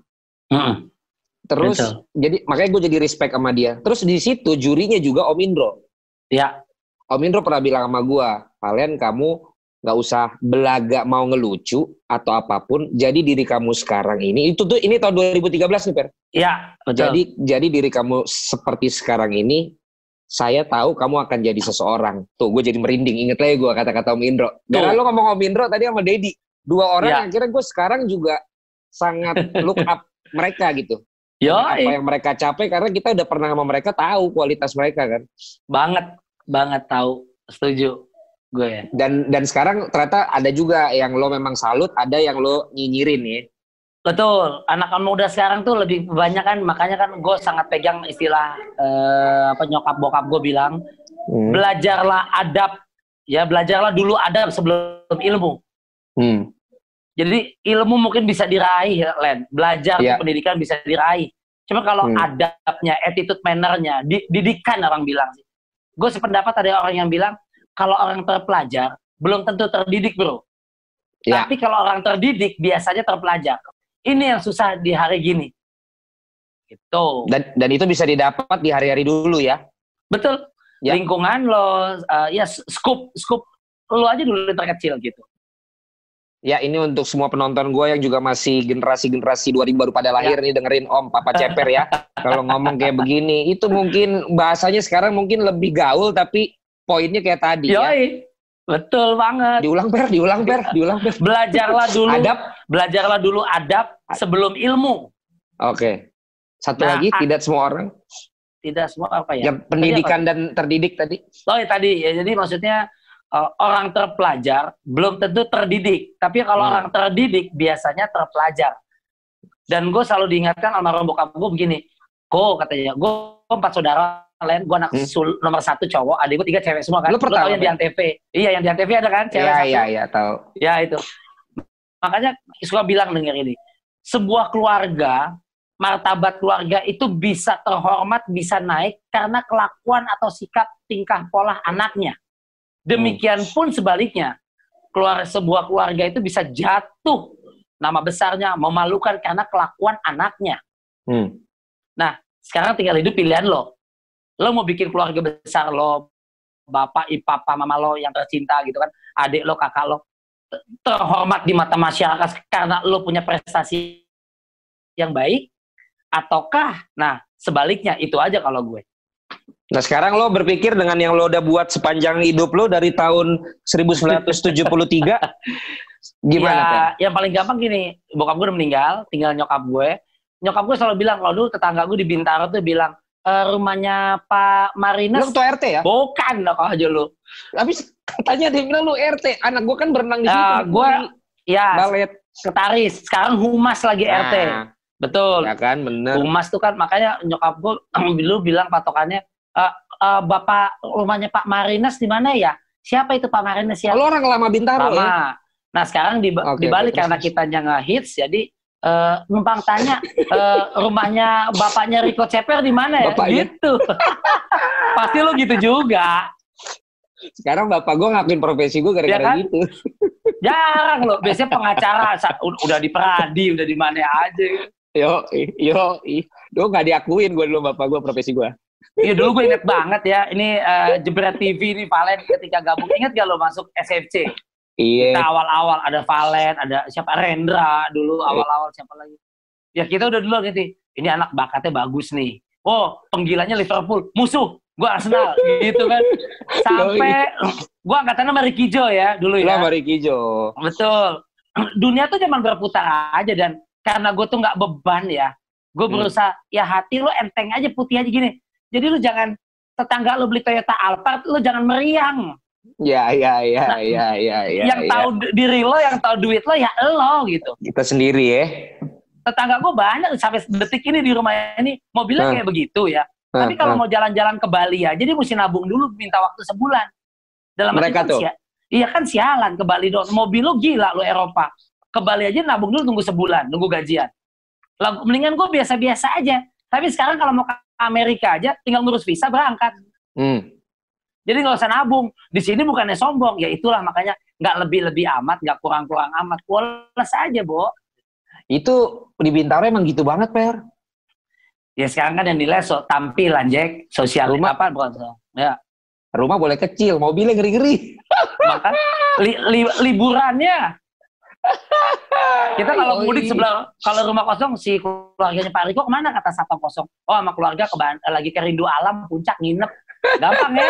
Hmm. Terus Betul. jadi makanya gue jadi respect sama dia. Terus di situ jurinya juga Om Indro. Ya. Om Indro pernah bilang sama gue, kalian kamu nggak usah belaga mau ngelucu atau apa pun. Jadi diri kamu sekarang ini itu tuh ini tahun 2013 nih Per. Iya. Jadi jadi diri kamu seperti sekarang ini saya tahu kamu akan jadi seseorang. Tuh, gue jadi merinding. Ingat lagi gue kata-kata Om Indro. Karena lo ngomong Om Indro tadi sama Dedi. Dua orang ya. yang kira gue sekarang juga sangat look up mereka gitu. Yo, apa yang mereka capai karena kita udah pernah sama mereka tahu kualitas mereka kan. Banget, banget tahu. Setuju gue ya. Dan dan sekarang ternyata ada juga yang lo memang salut, ada yang lo nyinyirin ya. Betul, anak muda sekarang tuh lebih banyak kan, makanya kan gue sangat pegang istilah eh, apa nyokap bokap gue bilang, hmm. belajarlah adab, ya belajarlah dulu adab sebelum ilmu. Hmm. Jadi ilmu mungkin bisa diraih, Len. Belajar yeah. pendidikan bisa diraih. Cuma kalau hmm. adabnya, attitude mannernya, didikan orang bilang sih. Gue sependapat ada orang yang bilang kalau orang terpelajar belum tentu terdidik, bro. Yeah. Tapi kalau orang terdidik biasanya terpelajar. Ini yang susah di hari gini. Itu. Dan dan itu bisa didapat di hari-hari dulu ya. Betul. Ya. Lingkungan lo uh, ya scoop scoop lo aja dulu terkecil gitu. Ya ini untuk semua penonton gue yang juga masih generasi-generasi 2000 baru pada lahir ya. nih dengerin Om Papa Ceper ya. Kalau ngomong kayak begini, itu mungkin bahasanya sekarang mungkin lebih gaul tapi poinnya kayak tadi ya. Yoi. ya. Betul banget. Diulang per, diulang per, diulang per. Belajarlah dulu adab. Belajarlah dulu adab sebelum ilmu. Oke. Satu nah, lagi, tidak semua orang. Tidak semua apa ya? Yang pendidikan dan terdidik tadi. Oh ya tadi ya. Jadi maksudnya uh, orang terpelajar belum tentu terdidik. Tapi kalau hmm. orang terdidik biasanya terpelajar. Dan gue selalu diingatkan almarhum bokap gue begini. Kok katanya, gue empat saudara lain gue anak hmm. sul, nomor satu cowok adik gue tiga cewek semua kan? Lu pertama yang di antv. Iya yang di antv ada kan? Cewek iya iya iya tahu ya itu. Makanya suka bilang denger ini sebuah keluarga martabat keluarga itu bisa terhormat bisa naik karena kelakuan atau sikap tingkah pola anaknya. Demikian pun sebaliknya keluar sebuah keluarga itu bisa jatuh nama besarnya memalukan karena kelakuan anaknya. Hmm. nah sekarang tinggal hidup pilihan lo lo mau bikin keluarga besar lo bapak papa mama lo yang tercinta gitu kan adik lo kakak lo terhormat di mata masyarakat karena lo punya prestasi yang baik ataukah? Nah sebaliknya itu aja kalau gue. Nah sekarang lo berpikir dengan yang lo udah buat sepanjang hidup lo dari tahun 1973 gimana? Ya, yang paling gampang gini, bokap gue udah meninggal, tinggal nyokap gue. Nyokap gue selalu bilang kalau dulu tetangga gue di Bintaro tuh bilang e, rumahnya Pak Marines. Lu ketua RT ya? Bukan lah kok aja lu. Tapi katanya dia bilang lu RT. Anak gue kan berenang di Ya, situ. gue ya balet. sekretaris. Sekarang humas lagi RT. Nah, Betul. Ya kan, bener. Humas tuh kan makanya nyokap gue dulu bilang patokannya "E, e, Bapak rumahnya Pak Marines di mana ya? Siapa itu Pak Marines ya? Lu orang lama Bintaro ya? Lama. Nah sekarang di, Oke, dibalik terus, karena terus. kitanya ngehits jadi eh, numpang tanya eh, rumahnya bapaknya Rico Ceper di mana ya? Bapaknya. Gitu. Pasti lo gitu juga. Sekarang bapak gue ngakuin profesi gue gara-gara Ya kan? gitu. Jarang loh. Biasanya pengacara udah di Peradi, udah di mana aja. Yo, yo, ih. Lu gak diakuin gue dulu bapak gue profesi gue. Iya dulu gue inget banget ya. Ini eh, Jebret TV nih Valen ketika gabung. Ingat gak lo masuk SFC? Iya. Kita awal-awal ada Valen, ada siapa Rendra dulu awal-awal siapa lagi. Ya kita udah dulu gitu. Ini anak bakatnya bagus nih. Oh, penggilanya Liverpool, musuh. Gua Arsenal gitu kan. Sampai gua angkatannya sama Ricky Joe ya dulu Lu ya. sama Ricky Jo. Betul. Dunia tuh cuman berputar aja dan karena gue tuh nggak beban ya, gue Hmm. berusaha ya hati lu enteng aja putih aja gini. Jadi lu jangan tetangga lu beli Toyota Alphard, lu jangan meriang. Ya, ya, ya, Nah, ya, ya, ya. yang ya. tahu diri lo, yang tahu duit lo ya lo gitu. kita sendiri ya. Tetangga gue banyak sampai detik ini di rumah ini mobilnya Hah. kayak begitu ya. Tapi Hah, kalau hah. mau jalan-jalan ke Bali aja dia mesti nabung dulu minta waktu sebulan. Dalam Mereka kan tuh? sia- Iya kan sialan ke Bali dong. Mobil lo gila lo Eropa. Ke Bali aja nabung dulu tunggu sebulan, nunggu gajian. Lah, mendingan gue biasa-biasa aja. Tapi sekarang kalau mau ke Amerika aja tinggal ngurus visa berangkat. Hmm. Jadi nggak usah nabung. Di sini bukannya sombong, ya itulah makanya nggak lebih-lebih amat, nggak kurang-kurang amat. Woles aja, Bo. Itu di Bintaro emang gitu banget, Per. Ya sekarang kan yang nilai so, tampilan, Jack. Sosial Rumah- apa, bukan so. Ya, Rumah boleh kecil, mobilnya ngeri-ngeri. maka li, li- liburannya. Kita kalau mudik sebelah, kalau rumah kosong si keluarganya Pak Riko ke mana kata satpam kosong? Oh sama keluarga ke lagi ke Rindu Alam puncak nginep. Gampang ya.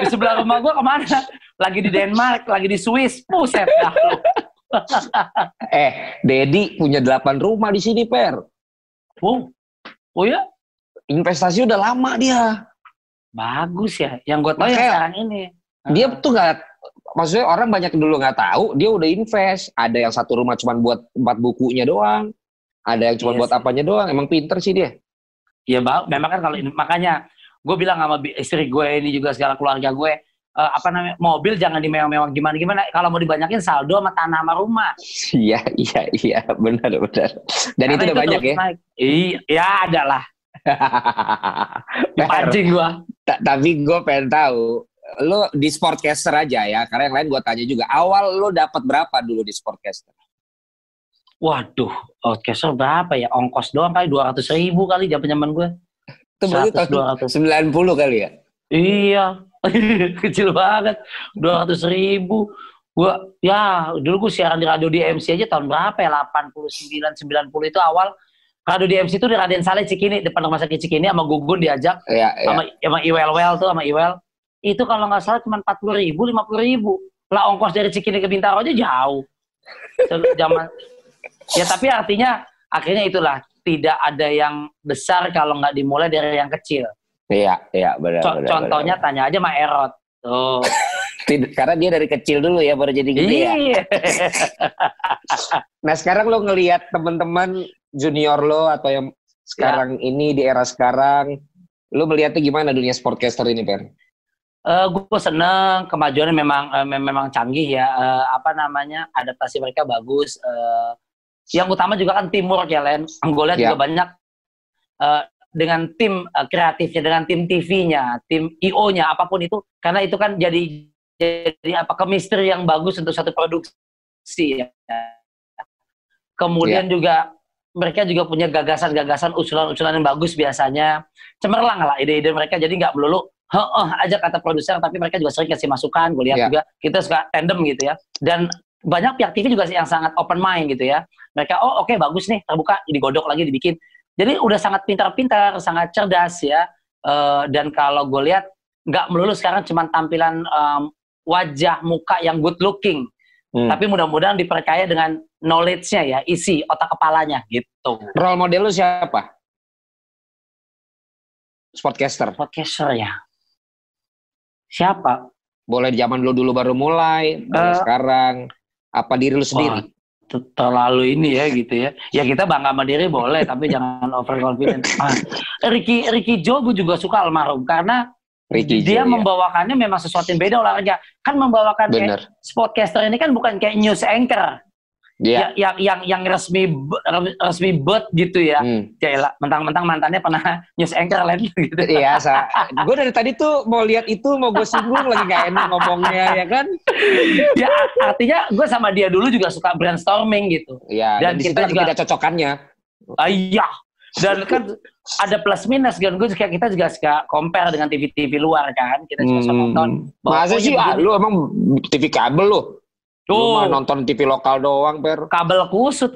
Di sebelah rumah gua ke mana? Lagi di Denmark, lagi di Swiss. Buset dah lu. Eh, Dedi punya 8 rumah di sini, Per. Oh, oh ya? Investasi udah lama dia. Bagus ya. Yang gue tahu yang Makanya- sekarang ini. Dia tuh nggak, maksudnya orang banyak dulu nggak tahu, dia udah invest. Ada yang satu rumah cuma buat empat bukunya doang. Ada yang cuma Iya buat apanya doang. Emang pinter sih dia. Ya bang, memang kan kalau makanya gue bilang sama istri gue ini juga segala keluarga gue eh, apa namanya mobil jangan dimewah-mewah gimana gimana kalau mau dibanyakin saldo sama tanah sama rumah Iya, iya, iya, benar, benar. Dan Karena itu udah banyak ya. naik. iya ya ada lah Per, dipancing gue ta- tapi gue pengen tahu, lo di Sportcaster aja ya, karena yang lain gue tanya juga. Awal lo dapat berapa dulu di Sportcaster? waduh outcaster berapa ya ongkos doang kali dua ratus ribu kali zaman zaman gue Itu berarti 100, tahun 90 kali ya? iya. Kecil banget. dua ratus ribu. Gue ya dulu gue siaran di radio di MC aja tahun berapa ya? 89 90 itu awal. Radio di MC itu di Raden Saleh Cikini depan rumah sakit Cikini sama Gugun diajak. Iya, iya. sama sama Iwel Wel tuh sama Iwel. Itu kalau nggak salah cuma empat puluh ribu lima puluh ribu. Lah ongkos dari Cikini ke Bintaro aja jauh. Zaman ya tapi artinya akhirnya itulah tidak ada yang besar kalau nggak dimulai dari yang kecil Iya, iya, benar. Co- benar, contohnya benar. tanya aja sama Erot tuh Karena dia dari kecil dulu ya, baru jadi gede ya. iya Nah sekarang lo ngelihat teman-teman junior lo atau yang sekarang ini di era sekarang, lo melihatnya gimana dunia sportcaster ini, Per? Eh, gue seneng kemajuannya memang mem- memang canggih ya Eh, apa namanya adaptasi mereka bagus Eh, yang utama juga kan teamwork ya Len. Gue lihat Ya. juga banyak eh, dengan tim eh, kreatifnya dengan tim TV-nya tim IO-nya apa pun itu. Karena itu kan jadi jadi apa chemistry yang bagus untuk satu produksi ya. Kemudian juga mereka juga punya gagasan-gagasan usulan-usulan yang bagus biasanya. Cemerlang lah ide-ide mereka jadi nggak melulu heeh aja kata produser tapi mereka juga sering kasih masukan gue lihat Ya. juga kita suka tandem gitu ya. Dan banyak pihak TV juga sih yang sangat open mind gitu ya mereka oh oke bagus nih terbuka digodok lagi dibikin jadi udah sangat pintar-pintar sangat cerdas ya Eh, dan kalau gue lihat nggak melulu sekarang cuma tampilan em, wajah muka yang good looking Hmm. tapi mudah-mudahan diperkaya dengan knowledge-nya ya, isi otak kepalanya gitu. Role model lu siapa? Sportcaster. Podcaster ya. Siapa? Boleh zaman lu dulu baru mulai, Eh. sekarang. Apa diri lu sendiri? Ter- Terlalu ini ya gitu ya. Ya kita bangga sama diri boleh, tapi jangan overconfident. Ah, Ricky Ricky Joe gue juga suka almarhum karena Ricky dia Joe, ya. membawakannya memang sesuatu yang beda olahraga. Kan membawakan kayak Bener. sportcaster ini kan bukan kayak news anchor Dia. ya, yang yang yang resmi resmi bet gitu ya. Hmm. Ya elah, mentang-mentang mantannya pernah news anchor lain gitu. Iya, sa- gue dari tadi tuh mau lihat itu, mau gue singgung lagi gak enak ngomongnya, ya kan? ya artinya gue sama dia dulu juga suka brainstorming gitu. Iya, dan, Dan kita juga- tidak cocokannya. Iya. Dan kan ada plus minus kan. Gue juga kita juga suka compare dengan TV-TV luar kan. Kita juga suka nonton. Hmm. Masa oh, sih, ah, lu emang TV kabel lu? Tuh, mah nonton TV lokal doang, Per. kabel kusut.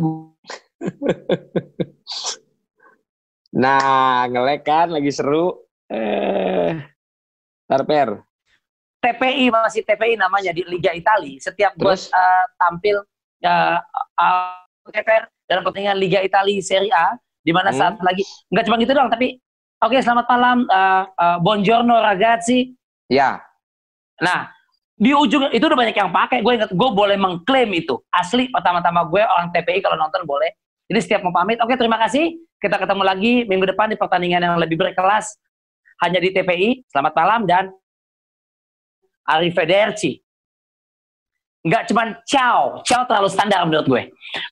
Nah, ngelek kan, lagi seru. Eh, ntar, Per. TPI masih TPI namanya di Liga Italia. Setiap gue uh, tampil uh, uh, TPR dalam pertandingan Liga Italia Serie A, di mana Hmm. saat lagi nggak cuma gitu doang, tapi oke selamat malam, uh, uh, buongiorno ragazzi. Ya, Nah di ujung itu udah banyak yang pakai. Gue inget, gue boleh mengklaim itu asli. Pertama-tama gue orang TPI kalau nonton boleh. Jadi setiap mau pamit, oke terima kasih. Kita ketemu lagi minggu depan di pertandingan yang lebih berkelas hanya di TPI. Selamat malam dan arrivederci. Nggak cuman ciao, ciao terlalu standar menurut gue.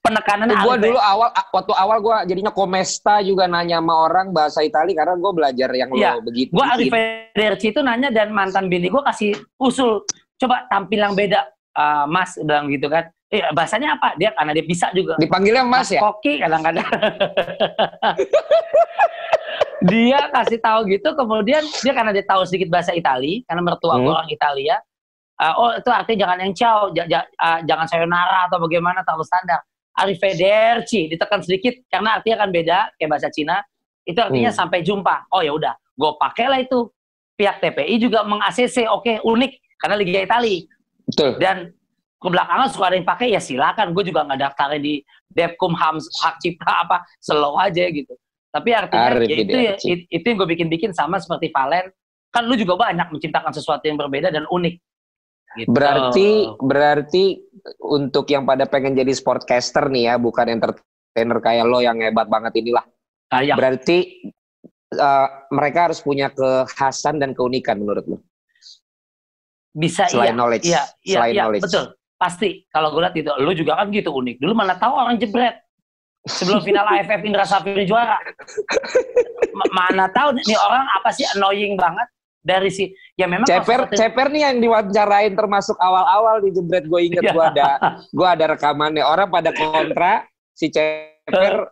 Penekanan gue dulu awal waktu awal gue jadinya komesta juga nanya sama orang bahasa Itali karena gue belajar yang Iya, lo begitu. gue arrivederci itu nanya dan mantan bini gue kasih usul coba tampil yang beda. Ah, mas bilang gitu kan. Eh bahasanya apa? Dia karena dia bisa juga. Dipanggilnya Mas ya? koki kadang-kadang. Dia kasih tahu gitu kemudian dia karena dia tahu sedikit bahasa Itali karena mertua Hmm. orang Italia. Ah, oh itu artinya jangan yang ciao ja- ja- ah, jangan sayonara atau bagaimana terlalu standar. Arrivederci ditekan sedikit karena artinya kan beda kayak bahasa Cina. Itu artinya Hmm. sampai jumpa. Oh ya udah gue pakailah itu. Pihak TPI juga meng ACC oke unik karena Liga Italia Betul. dan kebelakangan suka ada yang pakai ya silakan gue juga nggak daftarin di Depkum Ham hak cipta apa slow aja gitu tapi artinya ya itu ya it- itu yang gue bikin bikin sama seperti Valen kan lu juga banyak menciptakan sesuatu yang berbeda dan unik gitu. Berarti berarti untuk yang pada pengen jadi sportcaster nih ya, bukan entertainer kayak lo yang hebat banget inilah. Ah, ya. Berarti eh, mereka harus punya kekhasan dan keunikan menurut lo. Bisa Selain iya knowledge. iya iya, Selain iya knowledge. betul pasti kalau gue lihat itu lu juga kan gitu unik dulu mana tahu orang jebret sebelum final AFF Indra Safiri juara Ma- mana tahu nih orang apa sih annoying banget dari si ya memang Ceper, seperti- Ceper nih yang diwawancarain termasuk awal-awal di jebret gue inget Iya. gue ada gue ada rekamannya orang pada kontra si Ceper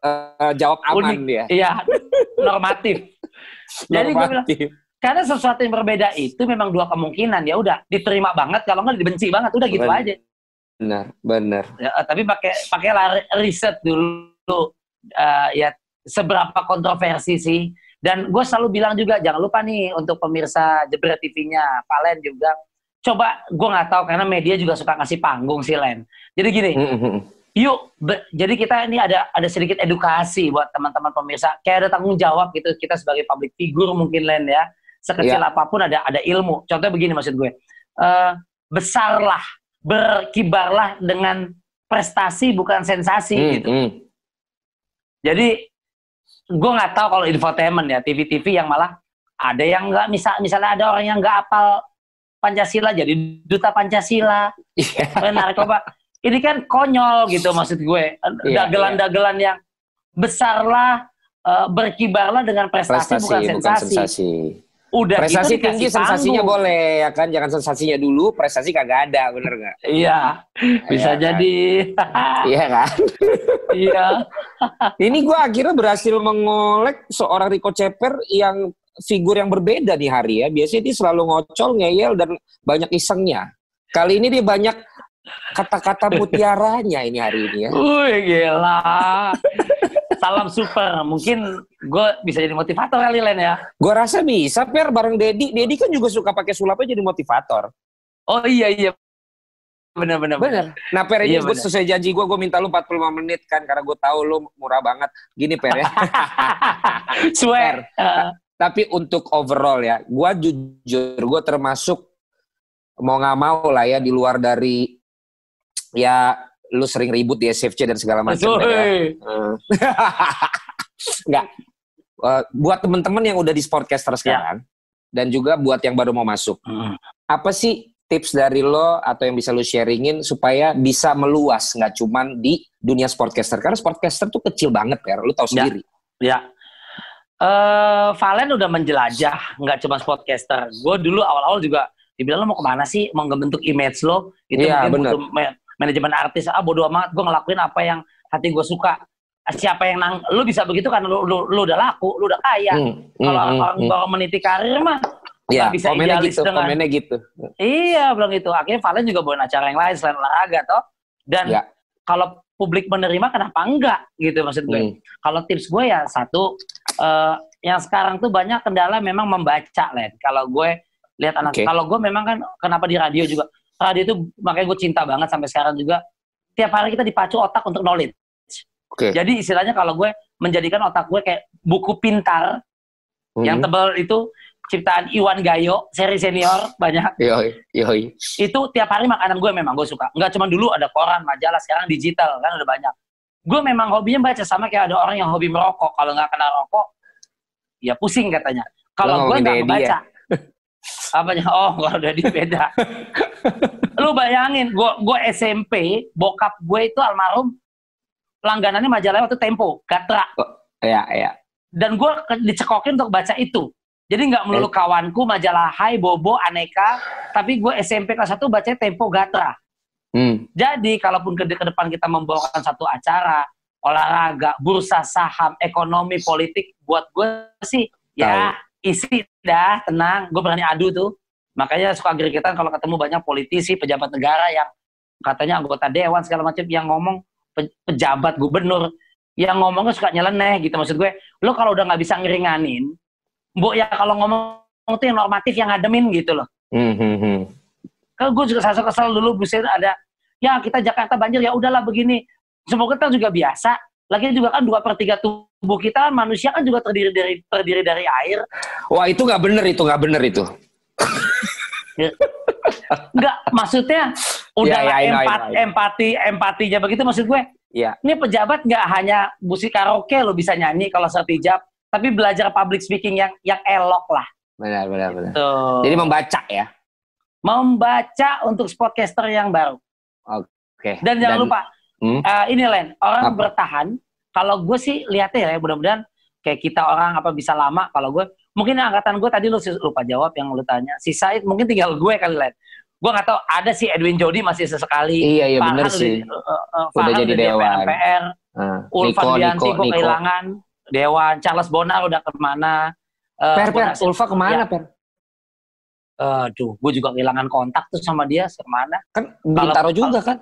eh, jawab aman Unik. dia. Iya, normatif. Jadi gue bilang, Normatif. Karena sesuatu yang berbeda itu memang dua kemungkinan. Ya udah, diterima banget, kalau nggak dibenci banget, udah gitu Bener. aja. Benar, benar. Ya, tapi pakai pakailah riset dulu, eh, ya seberapa kontroversi sih. Dan gue selalu bilang juga, jangan lupa nih untuk pemirsa Jebret TV-nya, Valen juga. Coba, gue nggak tahu karena media juga suka ngasih panggung sih, Len. Jadi gini, Mm-mm. Yuk, be- jadi kita ini ada ada sedikit edukasi buat teman-teman pemirsa. Kayak ada tanggung jawab gitu kita sebagai public figure mungkin Len ya. Sekecil Iya. apa pun ada ada ilmu. Contohnya begini maksud gue. Eh, besarlah, berkibarlah dengan prestasi bukan sensasi Mm, gitu. mm. Jadi gue nggak tahu kalau infotainment ya TV-TV yang malah ada yang nggak misal misalnya ada orang yang nggak apal Pancasila jadi duta Pancasila Iya. Eh, narkoba ini kan konyol gitu maksud gue Iya, dagelan-dagelan yang besarlah eh, berkibarlah dengan prestasi, Prestasi bukan bukan sensasi sensasi. Udah Prestasi gitu tinggi dikasih sensasinya panggung. boleh ya kan? Jangan sensasinya dulu prestasi kagak ada bener nggak? Iya Iya bisa kan? jadi. Iya kan? Iya. Ini gua akhirnya berhasil mengolek seorang Rico Ceper yang figur yang berbeda nih hari ya. Biasanya dia selalu ngocol ngeyel dan banyak isengnya. Kali ini dia banyak kata-kata mutiaranya ini hari ini ya. Wih gila salam super. Mungkin gue bisa jadi motivator kali Len ya. Gua rasa bisa per bareng Dedi Dedi kan juga suka pakai sulapnya jadi motivator. Oh iya iya. Bener bener Bener. Nah Per ini Iya, gue sesuai janji gue, gue minta lu 45 menit kan karena gue tahu lu murah banget. Gini Per ya. Swear. Tapi untuk overall ya, gue jujur gue termasuk mau nggak mau lah ya di luar dari ya lu sering ribut di SFC dan segala macam. Ya. Soe. Eh. Nggak. Eh, buat temen-temen yang udah di Sportcaster sekarang dan juga buat yang baru mau masuk, Hmm. apa sih tips dari lo atau yang bisa lo sharingin supaya bisa meluas nggak cuman di dunia sportcaster karena sportcaster tuh kecil banget ya lo tau Ya. sendiri Ya. Eh, Valen udah menjelajah, nggak cuma podcaster. Gue dulu awal-awal juga dibilang lo mau ke mana sih? Mau ngebentuk image lo? Itu Iya, mungkin bener. butuh manajemen artis. Ah bodo amat, gue ngelakuin apa yang hati gue suka. Siapa yang nang, lu bisa begitu kan lu, lu, lu udah laku, lu udah kaya. Hmm, Kalau hmm, orang hmm, baru meniti karir mah ya nggak bisa komennya gitu dengan- komennya gitu Iya, bilang gitu. Akhirnya Valen juga bawain acara yang lain selain olahraga toh. Dan Ya. kalau publik menerima kenapa enggak gitu maksud gue. Hmm. Kalau tips gue ya satu eh, yang sekarang tuh banyak kendala memang membaca Len. Kalau gue lihat anak Oke. kalau gue memang kan kenapa di radio juga. Radio itu makanya gue cinta banget sampai sekarang juga. Tiap hari kita dipacu otak untuk knowledge. Oke. Jadi istilahnya kalau gue menjadikan otak gue kayak buku pintar Hmm. yang tebal itu ciptaan Iwan Gayo, seri senior banyak yoi yoi itu tiap hari makanan gue memang gue suka. Nggak cuma dulu ada koran, majalah, sekarang digital kan udah banyak. Gue memang hobinya baca sama kayak ada orang yang hobi merokok. Kalau nggak kena rokok, ya pusing katanya. Kalau Lo gue nggak Dedi membaca. Apanya? Oh, kalau udah di beda. Lu bayangin, gue gue SMP, bokap gue itu almarhum langganannya majalah waktu Tempo, Gatra. ya ya Dan gue dicekokin untuk baca itu. Jadi nggak melulu Eh. kawanku, majalah Hai, Bobo, Aneka. Tapi gue SMP kelas 1 baca Tempo Gatra. hmm. Jadi kalaupun ke, ke depan kita membawakan satu acara olahraga, bursa saham, ekonomi, politik, buat gue sih ya isi dah, tenang. Gue berani adu tuh. Makanya suka gregetan kalau ketemu banyak politisi, pejabat negara yang katanya anggota dewan segala macam yang ngomong pe- pejabat gubernur yang ngomongnya suka nyeleneh gitu maksud gue. Lo kalau udah nggak bisa ngeringanin, mbok ya kalau ngomong tuh yang normatif yang ngademin gitu loh. Hmm, hmm, hmm. Kalau gue juga kesal kesal dulu buset ada ya kita Jakarta banjir ya udahlah begini. Semoga kita juga biasa. Lagi juga kan dua per tiga tubuh kita kan manusia kan juga terdiri dari terdiri dari air. wah itu nggak bener itu nggak bener itu Enggak maksudnya udah Ya, ya, know, I empat, know, empati empatinya begitu maksud gue. Iya. Ini pejabat nggak hanya musik karaoke lo bisa nyanyi kalau sertijab, tapi belajar public speaking yang yang elok lah. benar benar benar Tuh. jadi membaca ya membaca untuk sportcaster yang baru. oke Dan jangan lupa, Hmm? eh, ini Len, orang Apa? bertahan. Kalau gue sih lihatnya ya, mudah-mudahan kayak kita orang apa bisa lama. Kalau gue, mungkin angkatan gue tadi lu lupa jawab yang lu tanya. Si Said mungkin tinggal gue kali Len. Gue nggak tahu ada si Edwin Jody masih sesekali. iya iya bener sih di- eh, eh, Udah jadi di dewan. MPR, Ah, Ulfa Niko Dianti gue kehilangan, Dewan, Charles Bonar udah ke mana. Eh, per per Ulfa ke mana Ya. per Aduh, gue juga kehilangan kontak tuh sama dia ke mana. kan Bintaro juga kan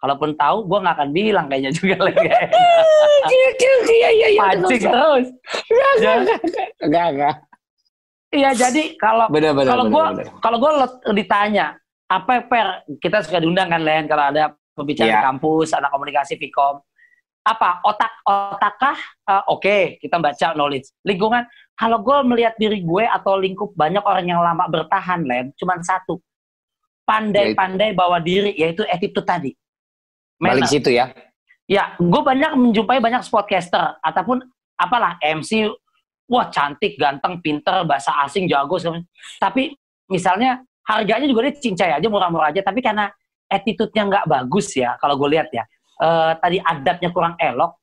Kalaupun tahu, gue nggak akan bilang kayaknya juga Len. iya iya iya Pancing terus. Ya. enggak enggak Iya, jadi kalau kalau gue kalau gue ditanya apa per kita suka diundang kan Len kalau ada pembicara Iya. di kampus anak komunikasi Vkom. Apa otak otakkah? Eh, oke kita baca knowledge. Lingkungan kalau gue melihat diri gue atau lingkup banyak orang yang lama bertahan Len cuman satu pandai-pandai bawa diri yaitu attitude tadi balik Manner. situ ya Ya, gue banyak menjumpai banyak sportcaster ataupun apalah MC, wah cantik, ganteng, pinter, bahasa asing jago, segala tapi misalnya harganya juga dia cincai aja murah-murah aja, tapi karena attitude-nya nggak bagus ya, kalau gue lihat ya, eh, tadi adabnya kurang elok,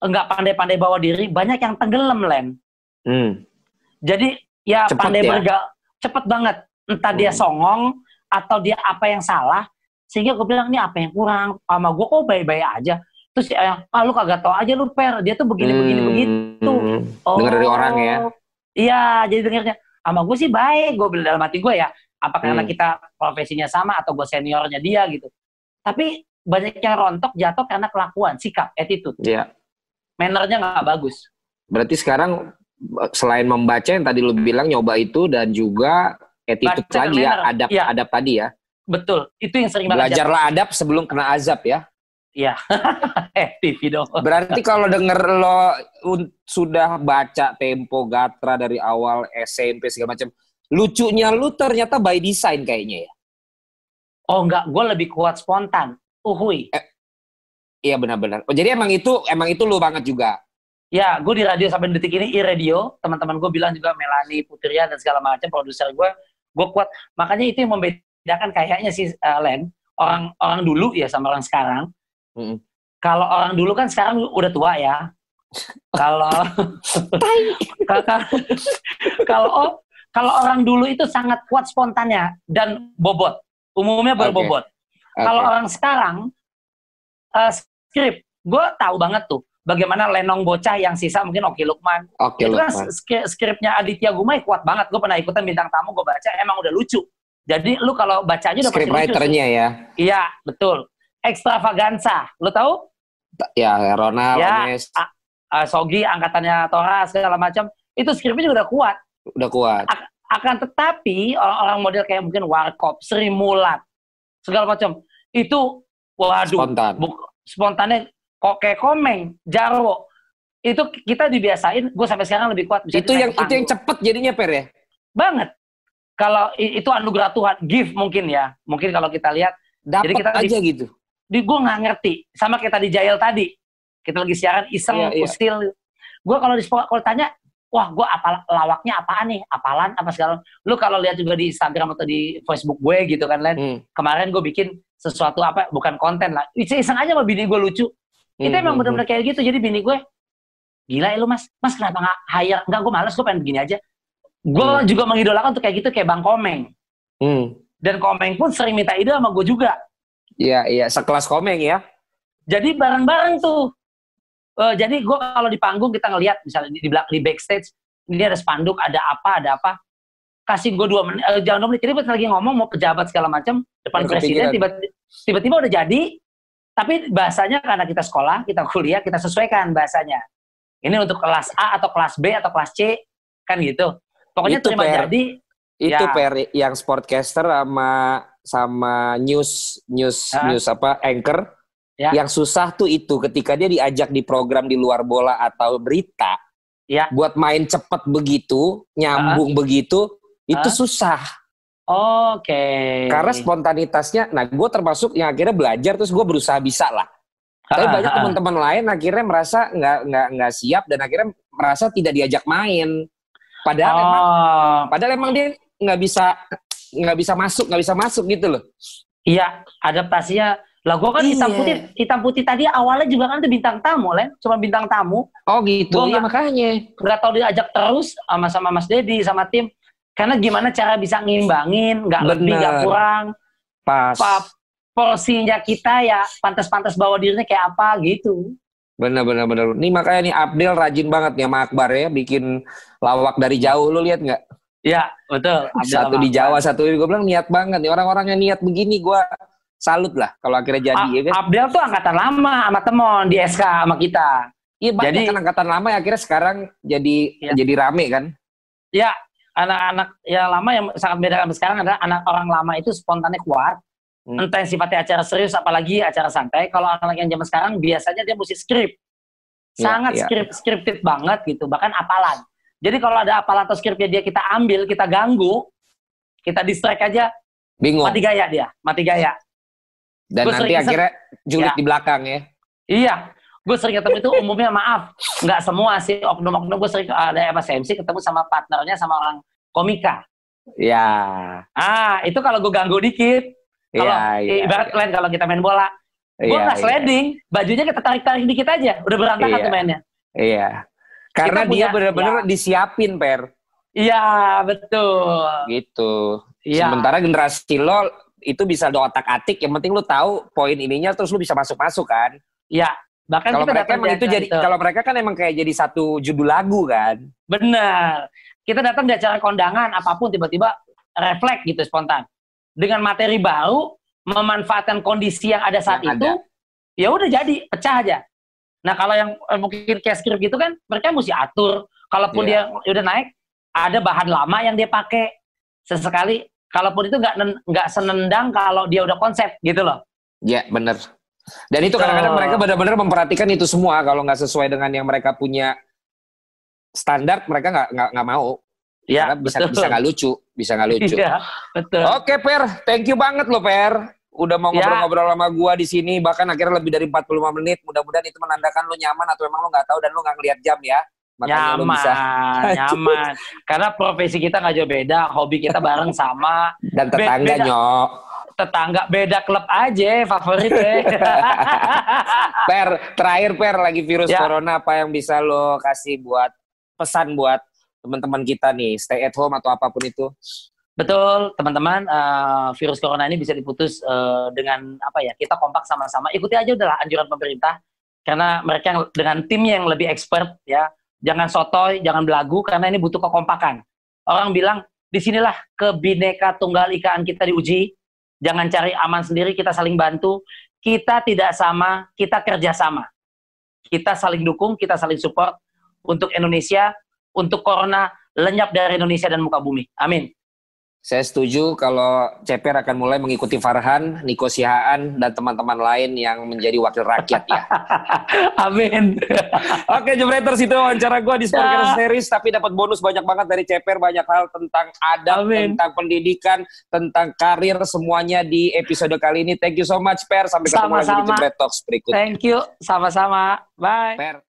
nggak pandai-pandai bawa diri, banyak yang tenggelam Len. hmm. Jadi ya Cepet pandai ya? bergaul, cepet banget. Entah dia Hmm. songong atau dia apa yang salah, sehingga gue bilang ini apa yang kurang, sama gue kok baik-baik aja. Terus ya, ah lu kagak tau aja lu per, dia tuh begini begini Hmm. begitu. Oh, Dengar dari orang ya. Iya, jadi dengarnya sama gue sih baik, gue bilang dalam hati gue ya. Apa karena Hmm. kita profesinya sama atau gue seniornya dia gitu. Tapi banyak yang rontok jatuh karena kelakuan, sikap, attitude, Iya. mannernya nggak bagus. Berarti sekarang selain membaca yang tadi lu bilang nyoba itu dan juga attitude Baca lagi ya, adab Iya. adab tadi ya. Betul. Itu yang sering banget. Belajarlah adab sebelum kena azab ya. Iya. eh, TV dong. Berarti kalau denger lo sudah baca Tempo Gatra dari awal SMP segala macam, lucunya lu ternyata by design kayaknya ya. Oh enggak, gue lebih kuat spontan. Uhui. Iya benar-benar. Oh, jadi emang itu emang itu lu banget juga. Ya, gue di radio sampai detik ini i-radio. Teman-teman gue bilang juga Melani Putria dan segala macam produser gue. Gue kuat. Makanya itu yang membedakan kayaknya si uh, Len. Orang orang dulu ya sama orang sekarang. Mm. Kalau orang dulu kan sekarang udah tua ya. Kalau kalau kalau kalau orang dulu itu sangat kuat spontannya dan bobot. Umumnya berbobot. Kalau Oke. orang sekarang eh, skrip, gue tahu banget tuh bagaimana Lenong bocah yang sisa mungkin Oki Lukman. Oke, itu kan Lukman. skripnya Aditya Gumai kuat banget. Gue pernah ikutan bintang tamu, gue baca emang udah lucu. Jadi lu kalau bacanya udah pasti Script lucu. sih. writernya ya. Iya, betul. Extravaganza. Lu tahu? Ya, Ronald, Ya, Ones, Sogi, angkatannya Tora, segala macam. Itu skripnya juga udah kuat. udah kuat. Akan tetapi orang-orang model kayak mungkin Warkop, Sri Mulat, segala macam. Itu, waduh, Spontan. buk- spontannya kok kayak komeng, jarwo. Itu kita dibiasain, gue sampai sekarang lebih kuat. Bisa Itu yang itu yang cepet jadinya per ya. banget. Kalau itu anugerah Tuhan, gift mungkin ya. Mungkin kalau kita lihat, Dapat kita di- aja gitu. di gue nggak ngerti. Sama kita di Jail tadi, kita lagi siaran iseng, Iya, iya. usil. Gue kalau di kalau tanya, wah gue apa lawaknya apaan nih, apalan apa segala. Lu kalau lihat juga di Instagram atau di Facebook gue gitu kan, Len. Hmm. Kemarin gue bikin sesuatu apa, bukan konten lah. Iseng aja sama bini gue lucu. Itu Hmm, emang hmm, bener-bener kayak gitu. Jadi bini gue, gila ya lu mas, mas kenapa nggak hire? Enggak, gue males, gue pengen begini aja. Gue Hmm. juga mengidolakan untuk kayak gitu, kayak Bang Komeng. Hmm. Dan Komeng pun sering minta ide sama gue juga. Iya, iya, sekelas komeng ya. Jadi bareng-bareng tuh. Eh, jadi gue kalau di panggung kita ngelihat misalnya di, di, di backstage, ini ada spanduk, ada apa, ada apa. Kasih gue dua menit, eh, jangan dua menit. Jadi pas lagi ngomong mau pejabat segala macam depan Baru presiden, tiba-tiba udah jadi. Tapi bahasanya karena kita sekolah, kita kuliah, kita sesuaikan bahasanya. Ini untuk kelas A atau kelas B atau kelas C, kan gitu. Pokoknya Itu, terima Per. jadi, Itu Ya. per yang sportcaster sama sama news news Ah. news apa anchor Ya. yang susah tuh itu ketika dia diajak di program di luar bola atau berita Ya. buat main cepet begitu nyambung begitu itu Ah. susah oke. karena spontanitasnya nah gue termasuk yang akhirnya belajar terus gue berusaha bisa lah tapi banyak teman-teman lain akhirnya merasa nggak nggak nggak siap dan akhirnya merasa tidak diajak main padahal emang Oh, padahal emang dia nggak bisa nggak bisa masuk nggak bisa masuk gitu loh Iya, adaptasinya. Lah gue kan Iya. hitam putih, hitam putih tadi awalnya juga kan itu bintang tamu, Len. Cuma bintang tamu. oh gitu Gua iya nggak- makanya Nggak tahu diajak terus sama sama Mas Dedi sama tim. Karena gimana cara bisa ngimbangin, nggak lebih, nggak kurang. pas Apa porsinya kita ya pantas-pantas bawa dirinya kayak apa gitu. Bener bener bener nih makanya nih Abdel rajin banget nih sama Akbar ya bikin lawak dari jauh lu lihat nggak Iya, betul. Abdul satu di Akbar. Jawa satu gue bilang niat banget nih orang-orang yang niat begini gue salut lah kalau akhirnya jadi A- ya kan Abdel tuh angkatan lama sama temon di SK sama kita. iya banyak jadi- kan angkatan lama yang akhirnya sekarang jadi Iya. jadi rame kan Ya, anak-anak yang lama yang sangat beda sama sekarang adalah anak orang lama itu spontannya kuat. Hmm. Entah yang sifatnya acara serius apalagi acara santai. Kalau anak-anak yang zaman sekarang biasanya dia mesti skrip. Ya, Sangat ya. skrip scripted banget gitu, bahkan apalan. Jadi kalau ada apalan atau skripnya dia kita ambil, kita ganggu, kita distract aja, bingung mati gaya dia, mati gaya. dan Gua nanti akhirnya julid Ya. di belakang ya Iya, gue sering ketemu itu umumnya maaf, nggak semua sih oknum-oknum gue sering ada Mas MC ketemu sama partnernya sama orang komika. ya Ah, itu kalau gue ganggu dikit, Kalau Iya, iya, ibarat lain kalau kita main bola, gue iya, nggak iya. sliding, bajunya kita tarik-tarik dikit aja, udah berantakan Iya. tuh mainnya. Iya. Karena Kita dia benar-benar ya. disiapin, Per. Iya, betul. Gitu. Iya. Sementara generasi lo itu bisa lo otak-atik, yang penting lo tahu poin ininya terus lo bisa masuk-masuk kan. Iya. Bahkan Kalau kita mereka emang itu jadi kalau mereka kan emang kayak jadi satu judul lagu kan. Benar. Kita datang di acara kondangan apa pun tiba-tiba refleks gitu spontan. Dengan materi baru, memanfaatkan kondisi yang ada saat Yang itu, ya udah jadi pecah aja. Nah kalau yang eh, mungkin kayak script gitu kan, mereka mesti atur. Kalaupun Iya. dia udah naik, ada bahan lama yang dia pakai. Sesekali kalaupun itu nggak nggak senendang kalau dia udah konsep gitu loh. Ya bener. Dan itu kadang-kadang mereka benar-benar memperhatikan itu semua kalau nggak sesuai dengan yang mereka punya standar mereka nggak nggak nggak mau. Ya, Karena bisa betul. bisa nggak lucu, bisa nggak lucu. Iya, betul. Oke, Per, thank you banget loh, Per. Udah mau ya. ngobrol-ngobrol sama gua di sini, bahkan akhirnya lebih dari 45 menit. Mudah-mudahan itu menandakan lu nyaman atau emang lu nggak tahu dan lu nggak ngeliat jam ya. Makanya nyaman, bisa. nyaman. Karena profesi kita nggak jauh beda, hobi kita bareng sama. Dan tetangga Be nyok. Tetangga beda klub aja, favorit ya. per, terakhir Per, lagi virus ya. corona apa yang bisa lo kasih buat pesan buat teman-teman kita nih, stay at home atau apa pun itu? Betul, teman-teman, uh, virus corona ini bisa diputus uh, dengan apa ya? Kita kompak sama-sama. Ikuti aja udahlah anjuran pemerintah karena mereka yang, dengan tim yang lebih expert ya. Jangan sotoy, jangan belagu karena ini butuh kekompakan. Orang bilang di sinilah kebineka tunggal ikaan kita diuji. Jangan cari aman sendiri, kita saling bantu. Kita tidak sama, kita kerjasama. Kita saling dukung, kita saling support untuk Indonesia, untuk corona lenyap dari Indonesia dan muka bumi. Amin. Saya setuju kalau CPR akan mulai mengikuti Farhan, Niko Sihaan, dan teman-teman lain yang menjadi wakil rakyat ya. Amin. Oke, Jebreters itu wawancara gue di Sporker ya. Series, tapi dapat bonus banyak banget dari CPR, banyak hal tentang adab, Amin. tentang pendidikan, tentang karir, semuanya di episode kali ini. Thank you so much, Per. Sampai ketemu sama -sama. lagi di Talks berikutnya. Thank you. Sama-sama. Bye. Per.